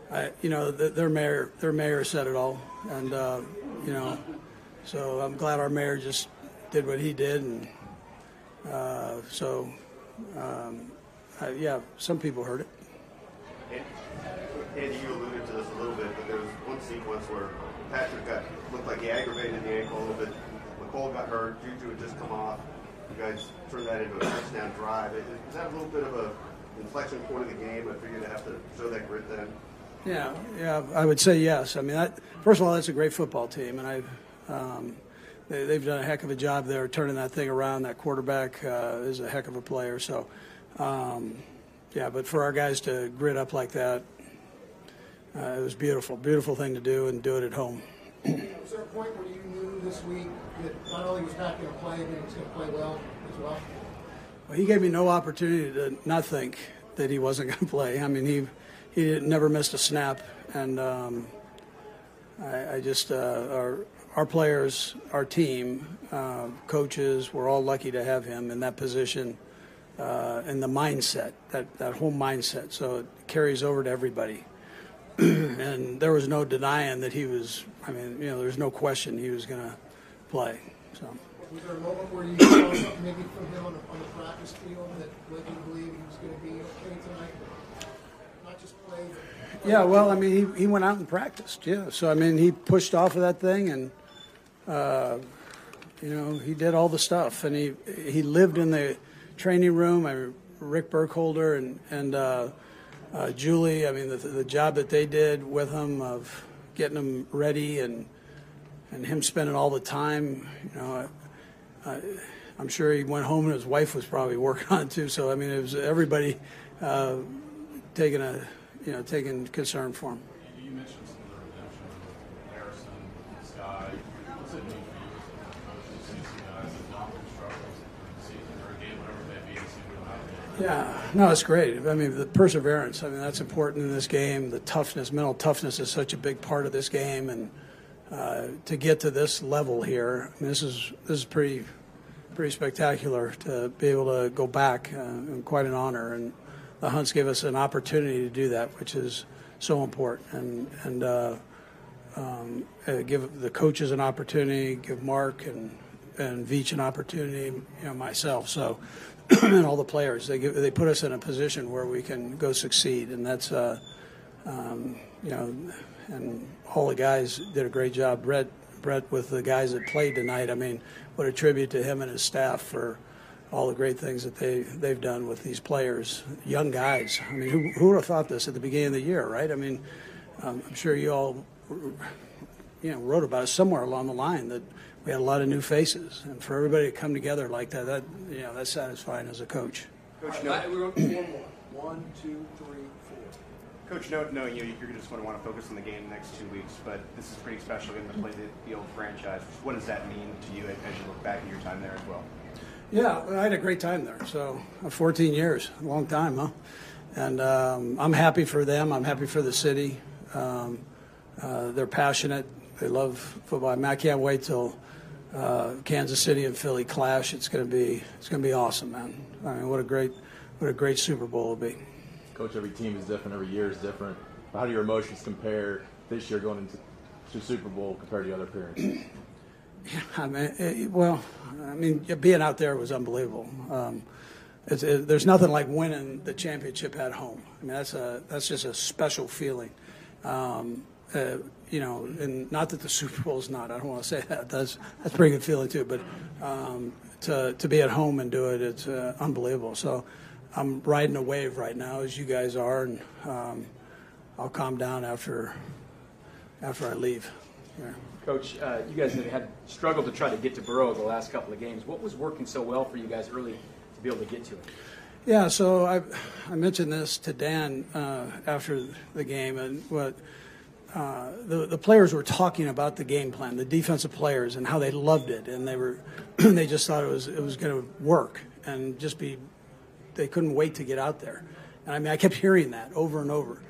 I, you know, the, their mayor, their mayor said it all, and uh, you know, so I'm glad our mayor just did what he did, and uh, so um, I, yeah, some people heard it. Andy, you alluded to this a little bit, but there was one sequence where Patrick got looked like he aggravated the ankle a little bit. Mecole got hurt. Juju had just come off. You guys turned that into a touchdown drive. Is is that a little bit of a inflection point of the game? I figured to have to show that grit then. Yeah, yeah, I would say yes. I mean, that, first of all, that's a great football team, and I've um, they, they've done a heck of a job there turning that thing around. That quarterback uh, is a heck of a player. So, um, yeah, but for our guys to grit up like that, uh, it was beautiful, beautiful thing to do, and do it at home. Was there a point where you knew this week that not only was Pat going to play, but he was going to play well as well? Well, he gave me no opportunity to not think that he wasn't [LAUGHS] going to play. I mean, he he never missed a snap, and um, I, I just uh, our our players, our team, uh, coaches, we're all lucky to have him in that position, uh, and the mindset that that whole mindset. So it carries over to everybody. [CLEARS THROAT] and there was no denying that he was. I mean, you know, there's no question he was going to play. So. Was there a moment where you saw something maybe from him on the, on the practice field that led you to believe he was going to be okay tonight? Not just play, but Yeah, well, I mean, he, he went out and practiced. Yeah, so I mean, he pushed off of that thing, and uh, you know, he did all the stuff, and he he lived in the training room. I Rick Burkholder and and uh, uh, Julie. I mean, the, the job that they did with him of getting him ready and and him spending all the time. You know, I, I'm sure he went home and his wife was probably [LAUGHS] working on it too. So I mean, it was everybody uh, taking a you know taking concern for him. You mentioned some of the redemption with Harrison, Skyy. What's it mean for you as a coach to see some guys that don't have struggles in the season or a game, whatever it may be, and see them go out there? Yeah, no, it's great. I mean, the perseverance. I mean, that's important in this game. The toughness, mental toughness, is such a big part of this game, and uh, to get to this level here, I mean, this is this is pretty pretty spectacular to be able to go back, uh, and quite an honor. And the Hunts gave us an opportunity to do that, which is so important. And and uh, um, uh, give the coaches an opportunity, give Mark and and Veach an opportunity, you know, myself. So, [CLEARS THROAT] and all the players, they give, they put us in a position where we can go succeed, and that's, uh, um, you know, and all the guys did a great job. Brett, Brett, with the guys that played tonight. I mean, what a tribute to him and his staff for all the great things that they they've done with these players, young guys. I mean, who, who would have thought this at the beginning of the year, right? I mean, um, I'm sure you all you know, wrote about it somewhere along the line that we had a lot of new faces, and for everybody to come together like that, that you know, that's satisfying as a coach. Coach, no, right, we're going four more. One, two, three, four. Coach, no, knowing you, you're just going to want to focus on the game the next two weeks, but this is pretty special getting to play the, the old franchise. What does that mean to you as you look back at your time there as well? Yeah, I had a great time there. So, uh, 14 years, a long time, huh? And um, I'm happy for them. I'm happy for the city. Um, uh, they're passionate. They love football. I, mean, I can't wait till uh, Kansas City and Philly clash. It's going to be it's going to be awesome, man. I mean, what a great what a great Super Bowl will be. Coach, every team is different. Every year is different. How do your emotions compare this year going into to Super Bowl compared to other periods? [CLEARS THROAT] I mean, it, well, I mean, being out there was unbelievable. Um, it's, it, there's nothing like winning the championship at home. I mean, that's a that's just a special feeling. Um, uh, you know, and not that the Super Bowl is not. I don't want to say that. That's that's a pretty good feeling too. But um, to to be at home and do it, it's uh, unbelievable. So I'm riding a wave right now, as you guys are, and um, I'll calm down after after I leave. Yeah. Coach, uh, you guys have had struggled to try to get to Burrow the last couple of games. What was working so well for you guys early to be able to get to it? Yeah, so I, I mentioned this to Dan uh, after the game, and what uh, the the players were talking about the game plan, the defensive players, and how they loved it, and they were [CLEARS THROAT] they just thought it was it was going to work and just be they couldn't wait to get out there. And I mean, I kept hearing that over and over,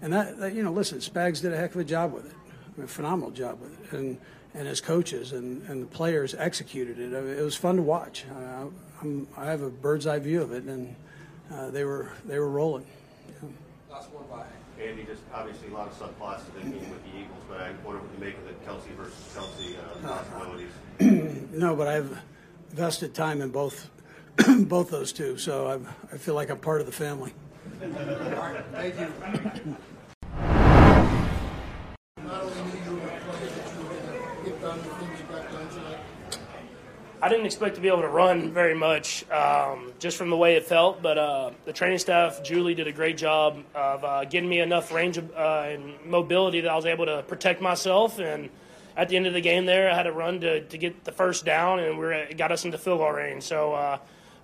and that, that you know, listen, Spags did a heck of a job with it, a phenomenal job with it, and and his coaches and, and the players executed it. I mean, it was fun to watch. I, I'm, I have a bird's eye view of it, and uh, they were they were rolling. By Andy. Just obviously a lot of subplots to them being with the Eagles, but I wonder what you make of the Kelce versus Kelce uh, possibilities. [CLEARS THROAT] no, but I've vested time in both [CLEARS THROAT] both those two, so I, I feel like I'm part of the family. Thank you. Not only knew you were going to play, but you were going to get done the things you got done tonight. I didn't expect to be able to run very much, um, just from the way it felt. But uh, the training staff, Julie, did a great job of uh, getting me enough range of, uh, and mobility that I was able to protect myself. And at the end of the game, there, I had to run to, to get the first down, and we it got us into field goal range. So uh,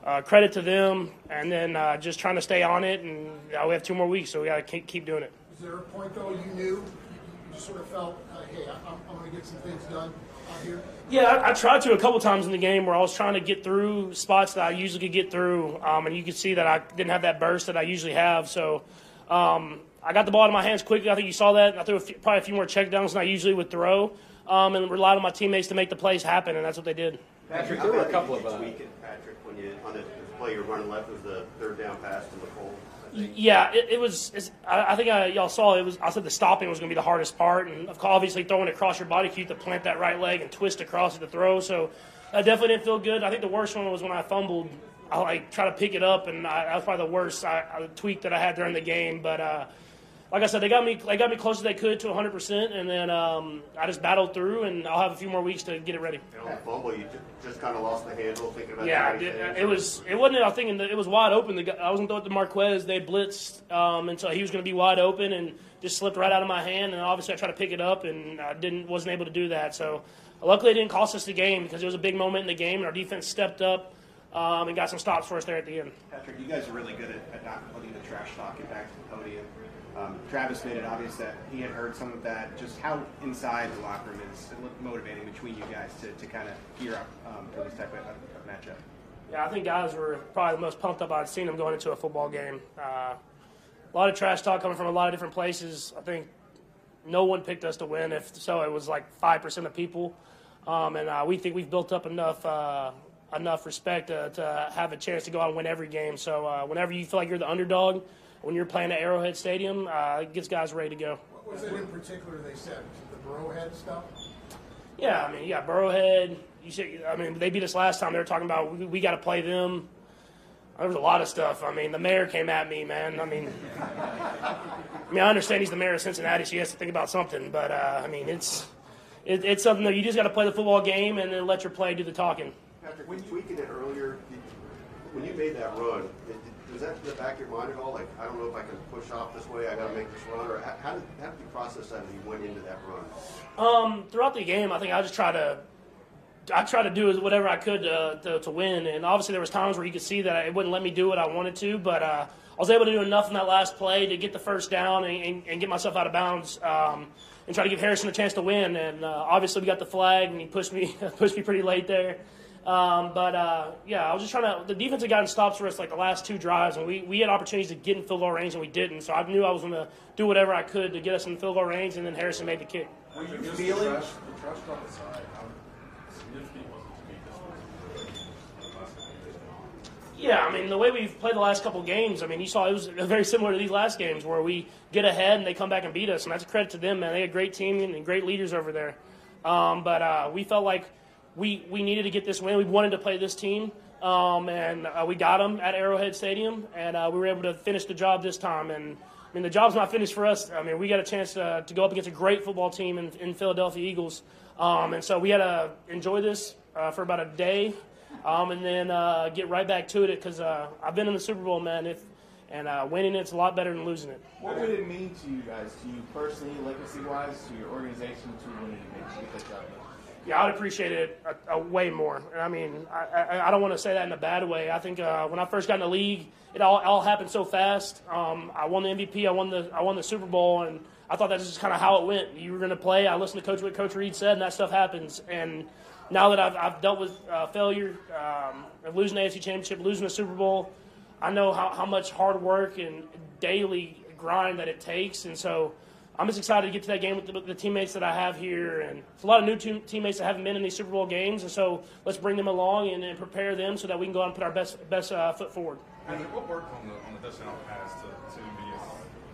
uh, credit to them, and then uh, just trying to stay on it. And we have two more weeks, so we got to keep, doing it. Is there a point, though, you knew, you just sort of felt, hey, I'm, I'm going to get some things done here? Yeah, I, I tried to a couple times in the game where I was trying to get through spots that I usually could get through, um, and you could see that I didn't have that burst that I usually have. So um, I got the ball out of my hands quickly. I think you saw that. I threw a few, probably a few more checkdowns than I usually would throw, um, and relied on my teammates to make the plays happen, and that's what they did. Patrick, there were a couple of. you Uh, tweak Patrick, when you on the play you were running left was the third down pass to Yeah, it, it was. I, I think I, y'all saw it was. I said the stopping was going to be the hardest part, and obviously throwing across your body, you have to plant that right leg and twist across to throw. So I definitely didn't feel good. I think the worst one was when I fumbled. I like try to pick it up, and I, that was probably the worst I, I, tweak that I had during the game. But uh, like I said, they got me. They got me close as they could to 100, percent and then um, I just battled through, and I'll have a few more weeks to get it ready. And on the fumble, you just kind of lost the handle, thinking about Yeah, the I right did- things. it was. It wasn't. I was thinking that it was wide open. The I wasn't throwing it to Marquez. They blitzed, um, and so he was going to be wide open, and just slipped right out of my hand. And obviously, I tried to pick it up, and I didn't. wasn't able to do that. So, luckily, it didn't cost us the game because it was a big moment in the game, and our defense stepped up um, and got some stops for us there at the end. Patrick, you guys are really good at, at not letting the trash talk get back to the podium. Um, Travis made it obvious that he had heard some of that. Just how inside the locker room is motivating between you guys to, to kind of gear up um, for this type of, of matchup. Yeah, I think guys were probably the most pumped up I'd seen them going into a football game. Uh, a lot of trash talk coming from a lot of different places. I think no one picked us to win. If so, it was like five percent of people, um, and uh, we think we've built up enough uh, enough respect to, to have a chance to go out and win every game. So uh, whenever you feel like you're the underdog, when you're playing at Arrowhead Stadium, uh, it gets guys ready to go. What was it in particular they said? The Burrowhead stuff? Yeah, I mean, you got Burrowhead. You said, I mean, they beat us last time. They were talking about we, we got to play them. There was a lot of stuff. I mean, the mayor came at me, man. I mean, I mean, I understand he's the mayor of Cincinnati, so he has to think about something. But uh, I mean, it's it, it's something that you just got to play the football game and then let your play do the talking. Patrick, when you tweaking it earlier, did, when you made that run, did, did, was that in the back of your mind at all? Like, I don't know if I can push off this way. I got to make this run, or how, how, did, how did you process that as you went into that run? Um, throughout the game, I think I just try to, I try to do whatever I could uh, to, to win. And obviously, there was times where you could see that it wouldn't let me do what I wanted to, but uh, I was able to do enough in that last play to get the first down and, and, and get myself out of bounds. Um, and try to give Harrison a chance to win. And uh, obviously, we got the flag, and he pushed me [LAUGHS] pushed me pretty late there. Um, but uh, yeah, I was just trying to. The defense had gotten stops for us like the last two drives, and we, we had opportunities to get in field goal range, and we didn't. So I knew I was going to do whatever I could to get us in field goal range, and then Harrison made the kick. Were you feeling? The trash on the side, Yeah, I mean the way we've played the last couple games, I mean you saw it was [LAUGHS] very similar to these last games where we get ahead and they come back and beat us, and that's a credit to them, man. They had a great team and great leaders over there. Um, but uh, we felt like we we needed to get this win. We wanted to play this team, um, and uh, we got them at Arrowhead Stadium, and uh, we were able to finish the job this time. And I mean, the job's not finished for us. I mean, we got a chance to, to go up against a great football team in, in Philadelphia Eagles, um, and so we had to enjoy this uh, for about a day um, and then uh, get right back to it because uh, I've been in the Super Bowl, man. If and uh, winning it's a lot better than losing it. What would it mean to you guys, to you personally, legacy-wise, to your organization, to win it, to get that job? Yeah, I'd appreciate it a, a way more. And I mean, I, I, I don't want to say that in a bad way. I think uh, when I first got in the league, it all, all happened so fast. Um, I won the MVP, I won the I won the Super Bowl, and I thought that's just kind of how it went. You were going to play. I listened to Coach what Coach Reid said, and that stuff happens. And now that I've, I've dealt with uh, failure, um, losing the AFC Championship, losing the Super Bowl, I know how, how much hard work and daily grind that it takes. And so I'm just excited to get to that game with the, the teammates that I have here. And it's a lot of new team, teammates that haven't been in these Super Bowl games. And so let's bring them along and, and prepare them so that we can go out and put our best, best uh, foot forward. Patrick, what worked on the on the touchdown pass to, to MVS?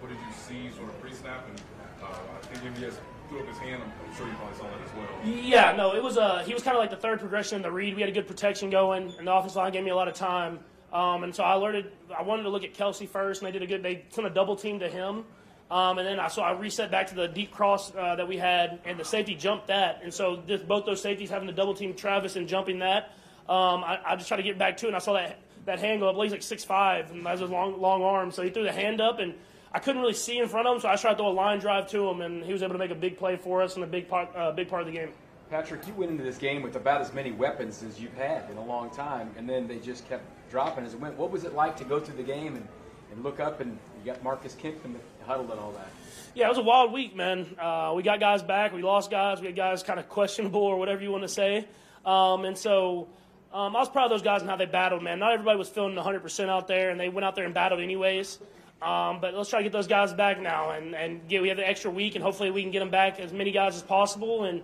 What did you see sort of pre-snap? And uh, I think MVS threw up his hand. I'm, I'm sure you probably saw that as well. Yeah, no, it was uh, he was kind of like the third progression in the read. We had a good protection going, and the offensive line gave me a lot of time. Um, and so I alerted. I wanted to look at Kelce first, and they did a good. They sent a double team to him, um, and then I so I reset back to the deep cross uh, that we had, and the safety jumped that. And so this, both those safeties having to double team Travis and jumping that, um, I, I just tried to get back to it. And I saw that that hand go up. He's like six five and has a long long arm, so he threw the hand up and. I couldn't really see in front of him, so I tried to throw a line drive to him, and he was able to make a big play for us and a big part, uh, big part of the game. Patrick, you went into this game with about as many weapons as you've had in a long time, and then they just kept dropping as it went. What was it like to go through the game and, and look up and you got Marcus Kemp in the huddle and all that? Yeah, it was a wild week, man. Uh, we got guys back, we lost guys, we had guys kind of questionable or whatever you want to say. Um, and so um, I was proud of those guys and how they battled, man. Not everybody was feeling 100% out there, and they went out there and battled anyways. Um, but let's try to get those guys back now, and, and get, we have the extra week, and hopefully we can get them back as many guys as possible. And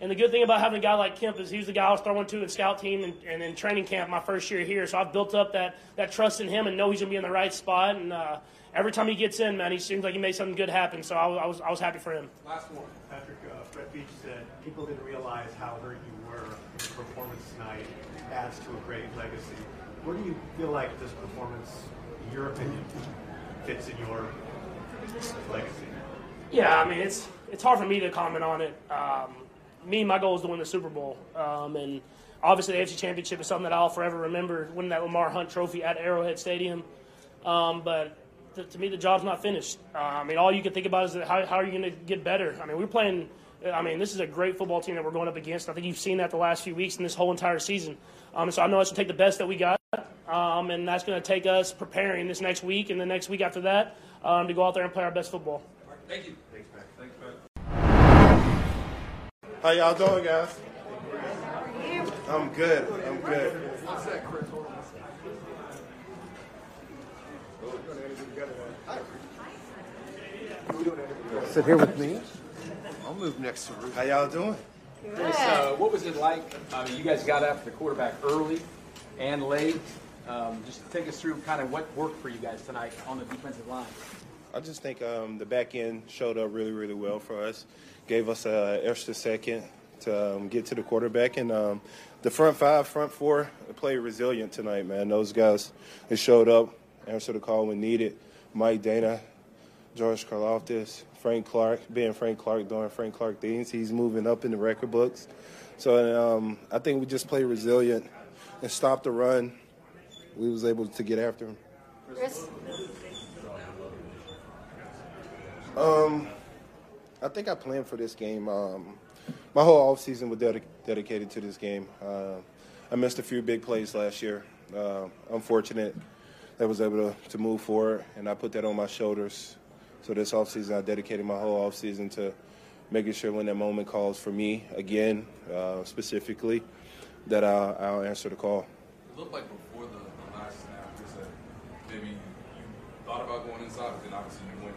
and the good thing about having a guy like Kemp is he's the guy I was throwing to in scout team and, and in training camp my first year here. So I've built up that, that trust in him and know he's going to be in the right spot. And uh, every time he gets in, man, he seems like he made something good happen. So I, was- I was, I was happy for him. Last one, Patrick. Uh, Brett Veach said people didn't realize how hurt you were. Your performance tonight adds to a great legacy. Where do you feel like this performance, in your opinion, fits in your legacy? Yeah, I mean it's it's hard for me to comment on it. Um, me, my goal is to win the Super Bowl, um, and obviously the AFC Championship is something that I'll forever remember. Winning that Lamar Hunt Trophy at Arrowhead Stadium, um, but to, to me the job's not finished. Uh, I mean, all you can think about is that how, how are you going to get better? I mean, we're playing. I mean, this is a great football team that we're going up against. I think you've seen that the last few weeks and this whole entire season. Um, so I know it's going to take the best that we got, um, and that's going to take us preparing this next week and the next week after that um, to go out there and play our best football. Thank you. Thanks, Pat. Thanks, Pat. How y'all doing, guys? I'm good. I'm good. What's that, Chris? Hold on. Sit here with me. I'll move next to Ruth. How y'all doing? Chris, uh, what was it like? I mean, you guys got after the quarterback early and late. Um, just take us through kind of what worked for you guys tonight on the defensive line. I just think um, the back end showed up really, really well for us. Gave us an extra second to um, get to the quarterback, and um, the front five, front four played resilient tonight. Man, those guys they showed up, answered the call when needed. Mike Danna, George Karlaftis, Frank Clark, being Frank Clark doing Frank Clark things. He's moving up in the record books. So um, I think we just played resilient and stopped the run. We was able to get after him. Chris? Um, I think I planned for this game. Um, my whole offseason was dedi- dedicated to this game. Uh, I missed a few big plays last year. Uh, unfortunate that I was able to, to move forward, and I put that on my shoulders. So this offseason, I dedicated my whole offseason to making sure when that moment calls for me again, uh, specifically, that I'll, I'll answer the call. It looked like before the, the last snap, you said maybe you thought about going inside, but then obviously you went,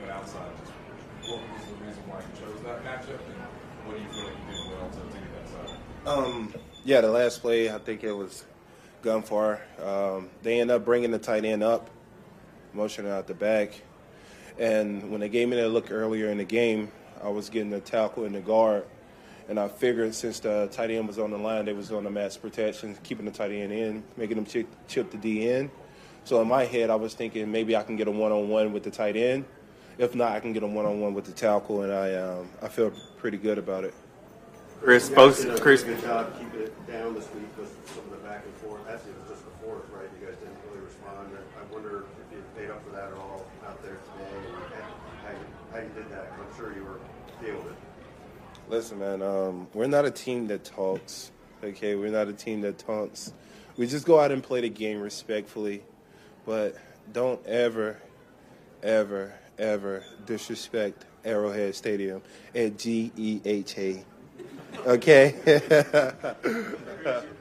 went outside. Just what was the reason why you chose that matchup, and what do you feel like you did well to, to get that side? Um, yeah, the last play, I think it was gone far. Um, they end up bringing the tight end up, motioning out the back. And when they gave me that look earlier in the game, I was getting the tackle in the guard. And I figured since the tight end was on the line, they was on the mass protection, keeping the tight end in, making them chip, chip the D in. So in my head, I was thinking maybe I can get a one-on-one with the tight end. If not, I can get a one-on-one with the tackle, and I um, I feel pretty good about it. Chris, both Chris. Good job keeping it down this week with some of the back and forth. Actually, it was just the fourth, right? You guys didn't really respond. I wonder if you made up for that at all out there today, and how you, how you did that. I'm sure you were feeling it. Listen, man, um, we're not a team that talks. Okay, we're not a team that taunts. We just go out and play the game respectfully, but don't ever, ever, ever disrespect Arrowhead Stadium at G E H A. Okay. [LAUGHS]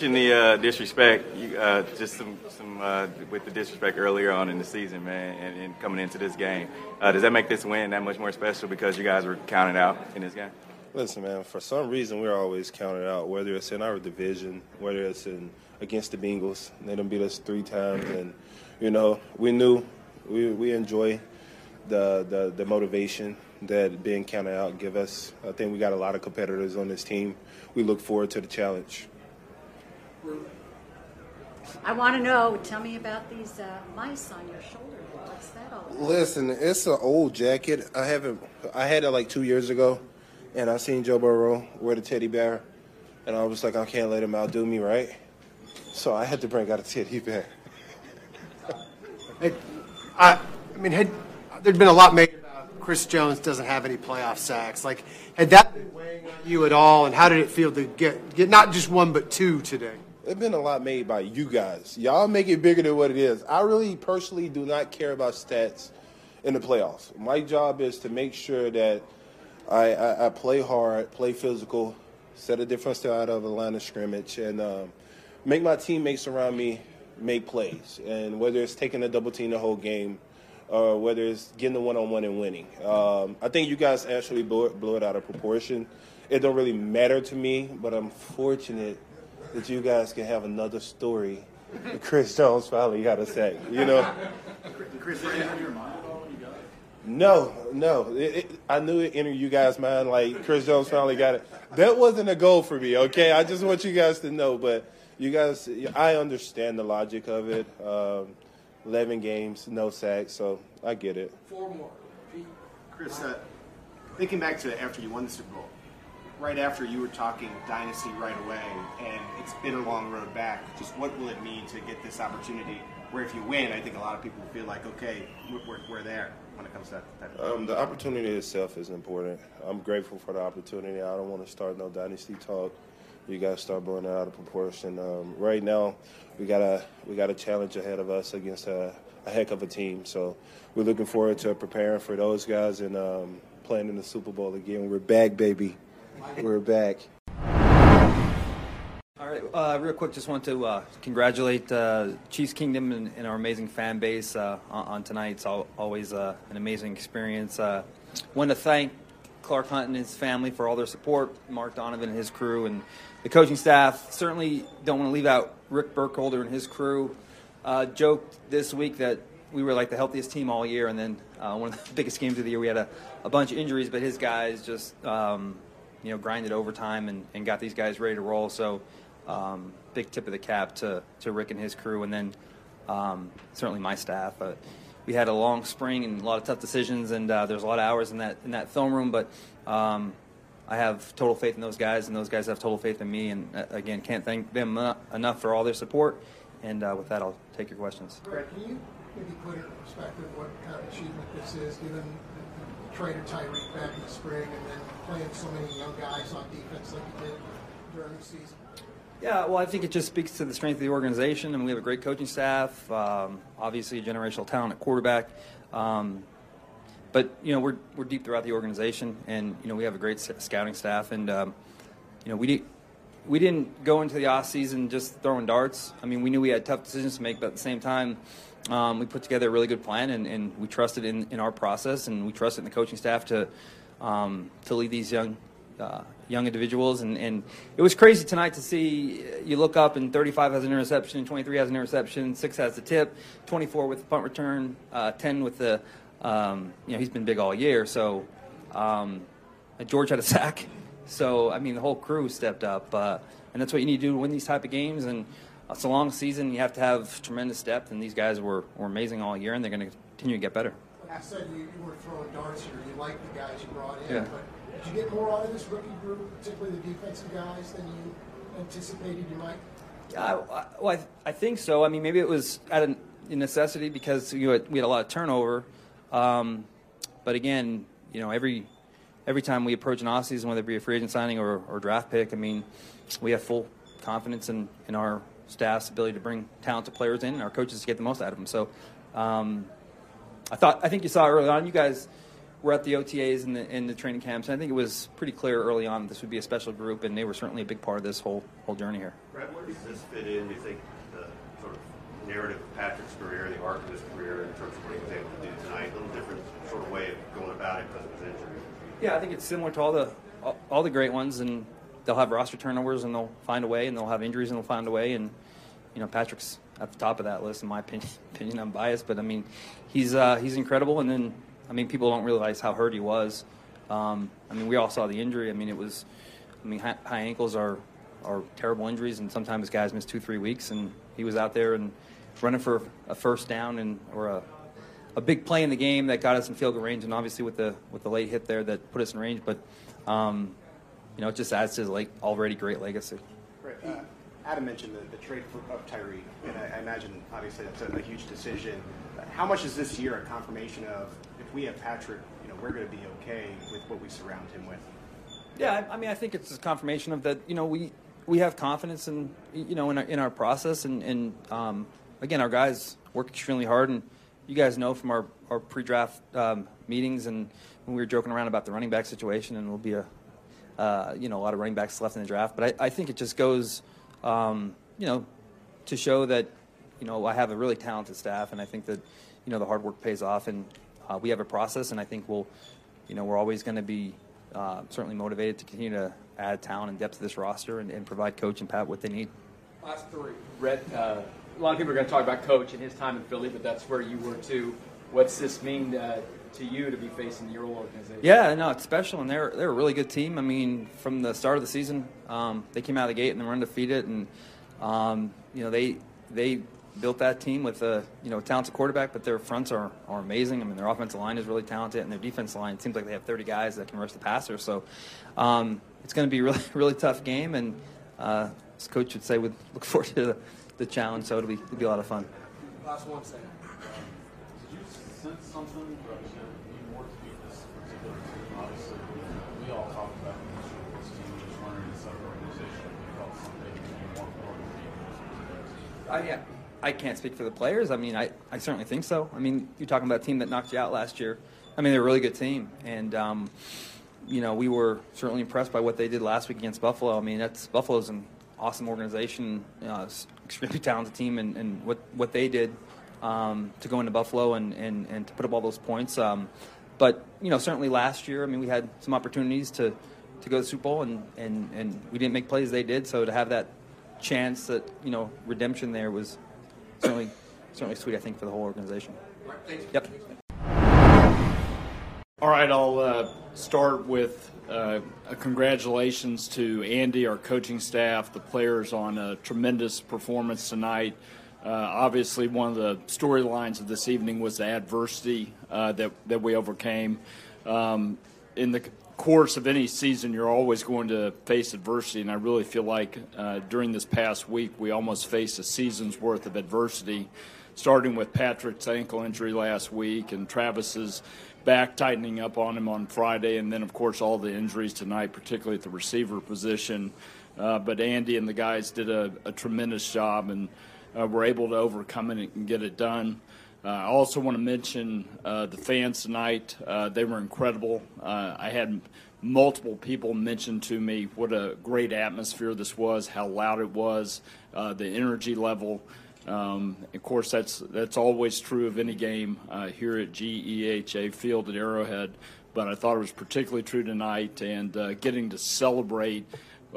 mentioned the uh, disrespect, you, uh, just some, some uh, with the disrespect earlier on in the season, man, and, and coming into this game. Uh, does that make this win that much more special because you guys were counted out in this game? Listen, man. For some reason, we're always counted out. Whether it's in our division, whether it's in against the Bengals, they done beat us three times, and you know we knew we we enjoy the the, the motivation that being counted out give us. I think we got a lot of competitors on this team. We look forward to the challenge. I want to know. Tell me about these uh, mice on your shoulder. What's that all about? Listen, it's an old jacket. I haven't. I had it like two years ago, and I seen Joe Burrow wear the teddy bear, and I was like, I can't let him outdo me, right? So I had to bring out a teddy bear. Hey, I, I mean, had there'd been a lot made about Chris Jones doesn't have any playoff sacks. Like, had that been weighing on you at all? And how did it feel to get get not just one but two today? It's been a lot made by you guys. Y'all make it bigger than what it is. I really personally do not care about stats in the playoffs. My job is to make sure that I, I, I play hard, play physical, set a different style out of a line of scrimmage, and um, make my teammates around me make plays. And whether it's taking a double team the whole game, or whether it's getting the one on one and winning. Um, I think you guys actually blew it, blew it out of proportion. It don't really matter to me, but I'm fortunate that you guys can have another story. [LAUGHS] Chris Jones finally got a sack, you know. Chris, did you have your mind at all when you got it? No, no. It, it, I knew it entered you guys' mind like Chris Jones finally got it. That wasn't a goal for me, okay? I just want you guys to know. But you guys, I understand the logic of it. Um, 11 games, no sacks, so I get it. Four more. Chris, uh, thinking back to after you won the Super Bowl, right after you were talking dynasty right away, and it's been a long road back. Just what will it mean to get this opportunity? Where if you win, I think a lot of people feel like, okay, we're, we're, we're there when it comes to that. Type of Um, the opportunity itself is important. I'm grateful for the opportunity. I don't want to start no dynasty talk. You guys start blowing it out of proportion. Um, right now, we got a we got a challenge ahead of us against a, a heck of a team. So we're looking forward to preparing for those guys and um, playing in the Super Bowl again. We're back, baby. We're back. All right, uh, real quick, just want to uh, congratulate uh, Chiefs Kingdom and, and our amazing fan base uh, on, on tonight. It's al- always uh, an amazing experience. Uh, want to thank Clark Hunt and his family for all their support, Mark Donovan and his crew, and the coaching staff. Certainly don't want to leave out Rick Burkholder and his crew. Uh, joked this week that we were like the healthiest team all year, and then uh, one of the [LAUGHS] biggest games of the year, we had a, a bunch of injuries, but his guys just um, you know grinded overtime and, and got these guys ready to roll. So um, big tip of the cap to, to Rick and his crew, and then um, certainly my staff. We had a long spring and a lot of tough decisions, and uh, there's a lot of hours in that in that film room. But um, I have total faith in those guys, and those guys have total faith in me. And uh, again, can't thank them eno- enough for all their support. And uh, with that, I'll take your questions. Brett, can you maybe put into perspective what kind of achievement this is, given the, trade of Tyreek back in the spring and then playing so many young guys on defense like you did during the season? Yeah, well, I think it just speaks to the strength of the organization. Mean, we have a great coaching staff, um, obviously a generational talent at quarterback. Um, but you know, we're we're deep throughout the organization, and you know, we have a great scouting staff, and um, you know, we did. We didn't go into the off season just throwing darts. I mean, we knew we had tough decisions to make, but at the same time, um, we put together a really good plan, and, and we trusted in, in our process, and we trusted in the coaching staff to um, to lead these young uh, young individuals, and, and it was crazy tonight to see. You look up and 35 has an interception, 23 has an interception, six has the tip, 24 with the punt return, uh, 10 with the. Um, you know, he's been big all year, so um, [LAUGHS] George had a sack. So I mean, the whole crew stepped up, uh, and that's what you need to do to win these type of games. And it's a long season; you have to have tremendous depth. And these guys were, were amazing all year, and they're going to continue to get better. I said you, you were throwing darts here. You like the guys you brought in, Yeah. but did you get more out of this rookie group, particularly the defensive guys, than you anticipated you might? I, I, well, I, I think so. I mean, maybe it was out of necessity because you had, we had a lot of turnover. Um, but again, you know, every every time we approach an off season, whether it be a free agent signing or, or draft pick, I mean, we have full confidence in, in our staff's ability to bring talented players in and our coaches to get the most out of them. So, um, I thought I think you saw early on. You guys were at the OTAs and the, in the training camps, and I think it was pretty clear early on this would be a special group, and they were certainly a big part of this whole whole journey here. Brett, where does this fit in, do you think, narrative of Patrick's career, the arc of his career in terms of what he was able to do tonight? A little different sort of way of going about it because of his injury. Yeah, I think it's similar to all the all, all the great ones, and they'll have roster turnovers, and they'll find a way, and they'll have injuries, and they'll find a way. And you know, Patrick's at the top of that list, in my opinion. [LAUGHS] opinion I'm biased, but I mean, he's uh, he's incredible. And then, I mean, people don't realize how hurt he was. Um, I mean, we all saw the injury. I mean, it was, I mean, high, high ankles are are terrible injuries, and sometimes guys miss two, three weeks. And he was out there and running for a first down and or a a big play in the game that got us in field goal range, and obviously with the with the late hit there that put us in range. But um, you know, it just adds to his like already great legacy. Right. Uh, Adam mentioned the, the trade for, of Tyreek, and I, I imagine obviously that's a, a huge decision. How much is this year a confirmation of if we have Patrick, you know, we're going to be okay with what we surround him with? Yeah, I, I mean, I think it's a confirmation of that. You know, we we have confidence in you know in our, in our process, and, and um, again, our guys work extremely hard, and you guys know from our our pre-draft um, meetings and when we were joking around about the running back situation, and there'll be a uh, you know a lot of running backs left in the draft, but I, I think it just goes um, you know to show that you know I have a really talented staff, and I think that you know the hard work pays off, and uh, we have a process, and I think we'll you know we're always going to be uh, certainly motivated to continue to add talent and depth to this roster and, and provide coach and Pat what they need. Last three. Brett, uh, a lot of people are going to talk about Coach and his time in Philly, but that's where you were too. What's this mean uh, to you to be facing your old organization? Yeah, no, it's special, and they're they're a really good team. I mean, from the start of the season, um, they came out of the gate and they were undefeated, and um, you know they they built that team with a you know talented quarterback, but their fronts are, are amazing. I mean, their offensive line is really talented, and their defense line it seems like they have 30 guys that can rush the passer. So um, it's going to be really [LAUGHS] really tough game, and uh, as coach would say, we look forward to the, the challenge. So it'll be it'll be a lot of fun. Last one second. Did you sense something that you more to beat this particular team? Obviously, we all talked about the issue of this team just inside the organization. Felt something more to beat this team. I, yeah, I can't speak for the players. I mean, I, I certainly think so. I mean, you're talking about a team that knocked you out last year. I mean, they're a really good team, and um, you know, we were certainly impressed by what they did last week against Buffalo. I mean, that's Buffalo's an awesome organization, uh, extremely [LAUGHS] talented team, and, and what what they did um, to go into Buffalo and, and, and to put up all those points. Um, but you know, certainly last year, I mean, we had some opportunities to, to go to the Super Bowl, and, and, and we didn't make plays they did. So to have that chance that you know redemption there was certainly certainly sweet. I think for the whole organization. Yep. All right, I'll uh, start with uh, congratulations to Andy, our coaching staff, the players on a tremendous performance tonight. Uh, obviously, one of the storylines of this evening was the adversity uh, that that we overcame. Um, in the course of any season, you're always going to face adversity, and I really feel like uh, during this past week, we almost faced a season's worth of adversity starting with Patrick's ankle injury last week and Travis's back tightening up on him on Friday, and then, of course, all the injuries tonight, particularly at the receiver position. Uh, but Andy and the guys did a, a tremendous job and uh, were able to overcome it and get it done. Uh, I also want to mention uh, the fans tonight. Uh, they were incredible. Uh, I had multiple people mention to me what a great atmosphere this was, how loud it was, the energy level. Um, of course, that's that's always true of any game uh, here at GEHA Field at Arrowhead. but I thought it was particularly true tonight, and uh, getting to celebrate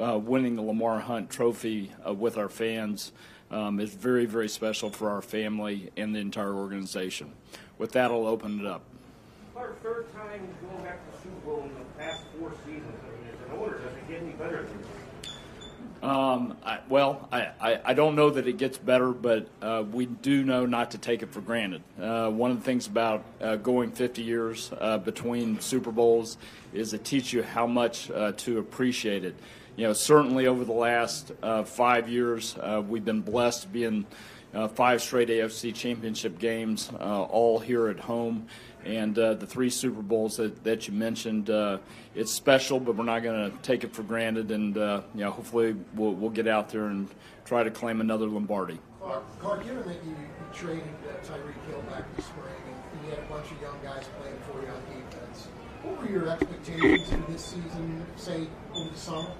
uh, winning the Lamar Hunt Trophy uh, with our fans um, is very, very special for our family and the entire organization. With that, I'll open it up. Our third time going back to Super Bowl in the past four seasons. I does it get any better than? Um, I, well, I, I, I don't know that it gets better, but uh, we do know not to take it for granted. Uh, one of the things about uh, going 50 years uh, between Super Bowls is it teach you how much uh, to appreciate it. You know, certainly over the last uh, five years, we've been blessed being five straight AFC Championship games, all here at home and uh, the three Super Bowls that, that you mentioned. Uh, it's special, but we're not going to take it for granted, and uh, you know, hopefully we'll, we'll get out there and try to claim another Lombardi. Clark, Clark given that you, you traded uh, Tyreek Hill back this spring, and you had a bunch of young guys playing for you on defense, what were your expectations for this season, say, over the summer?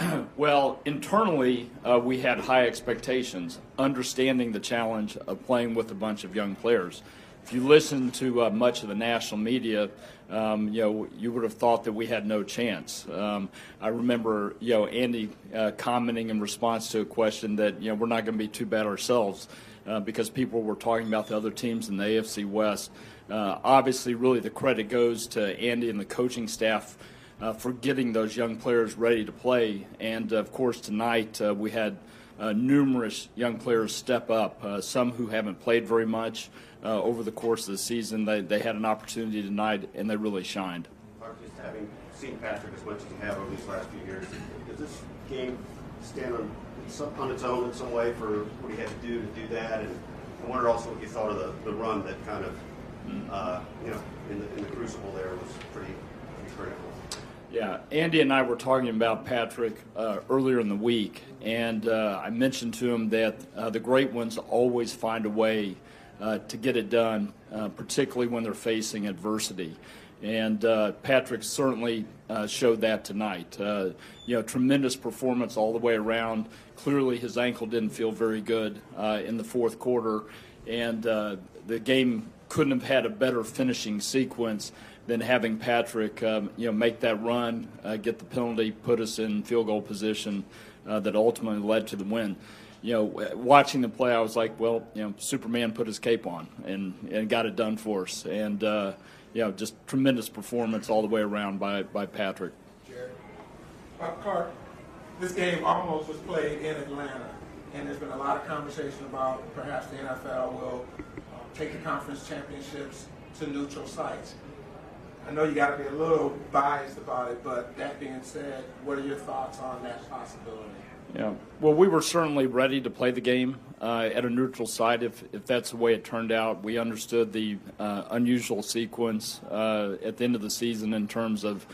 [CLEARS THROAT] well, internally, uh, we had high expectations, understanding the challenge of playing with a bunch of young players if you listen to uh, much of the national media, um, you know, you would have thought that we had no chance. Um, I remember, you know, Andy uh, commenting in response to a question that, you know, we're not going to be too bad ourselves uh, because people were talking about the other teams in the AFC West. Uh, obviously, really, the credit goes to Andy and the coaching staff. Uh, for getting those young players ready to play. And of course, tonight uh, we had numerous young players step up, some who haven't played very much, uh, over the course of the season. They, they had an opportunity tonight, and they really shined. Just having seen Patrick as much as you have over these last few years, does this game stand on, some, on its own in some way for what he had to do to do that? And I wonder also what you thought of the, the run that kind of, mm-hmm. uh, you know, in the, in the crucible there was pretty, pretty critical. Yeah, Andy and I were talking about Patrick uh, earlier in the week, and uh, I mentioned to him that uh, the great ones always find a way uh, to get it done, uh, particularly when they're facing adversity. And uh, Patrick certainly uh, showed that tonight. Uh, you know, tremendous performance all the way around. Clearly, his ankle didn't feel very good uh, in the fourth quarter, and the game couldn't have had a better finishing sequence than having Patrick, um, you know, make that run, get the penalty, put us in field goal position that ultimately led to the win you know, watching the play, I was like, well, you know, Superman put his cape on and, and got it done for us. And, uh, you know, just tremendous performance all the way around by, by Patrick. Jared. Clark, this game almost was played in Atlanta, and there's been a lot of conversation about perhaps the NFL will uh, take the conference championships to neutral sites. I know you got to be a little biased about it, but that being said, what are your thoughts on that possibility? Yeah. Well, we were certainly ready to play the game uh, at a neutral site if, if that's the way it turned out. We understood the uh, unusual sequence uh, at the end of the season in terms of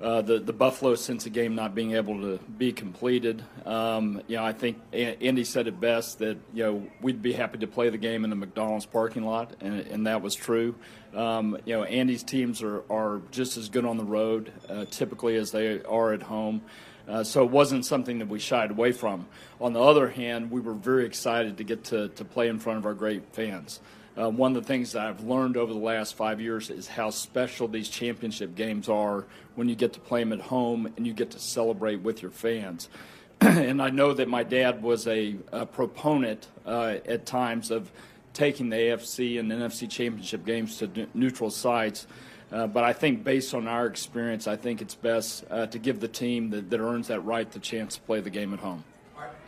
uh, the the Buffalo Cincy game not being able to be completed. Um, you know, I think Andy said it best that you know we'd be happy to play the game in the McDonald's parking lot, and, and that was true. Um, you know, Andy's teams are, are just as good on the road uh, typically as they are at home. Uh, so it wasn't something that we shied away from. On the other hand, we were very excited to get to, to play in front of our great fans. Uh, one of the things that I've learned over the last five years is how special these championship games are when you get to play them at home and you get to celebrate with your fans. [CLEARS THROAT] and I know that my dad was a, a proponent uh, at times of taking the AFC and NFC championship games to neutral sites. Uh, but I think based on our experience, I think it's best uh, to give the team that, that, earns that right the chance to play the game at home.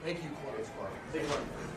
Thank you, Clark. Thank you.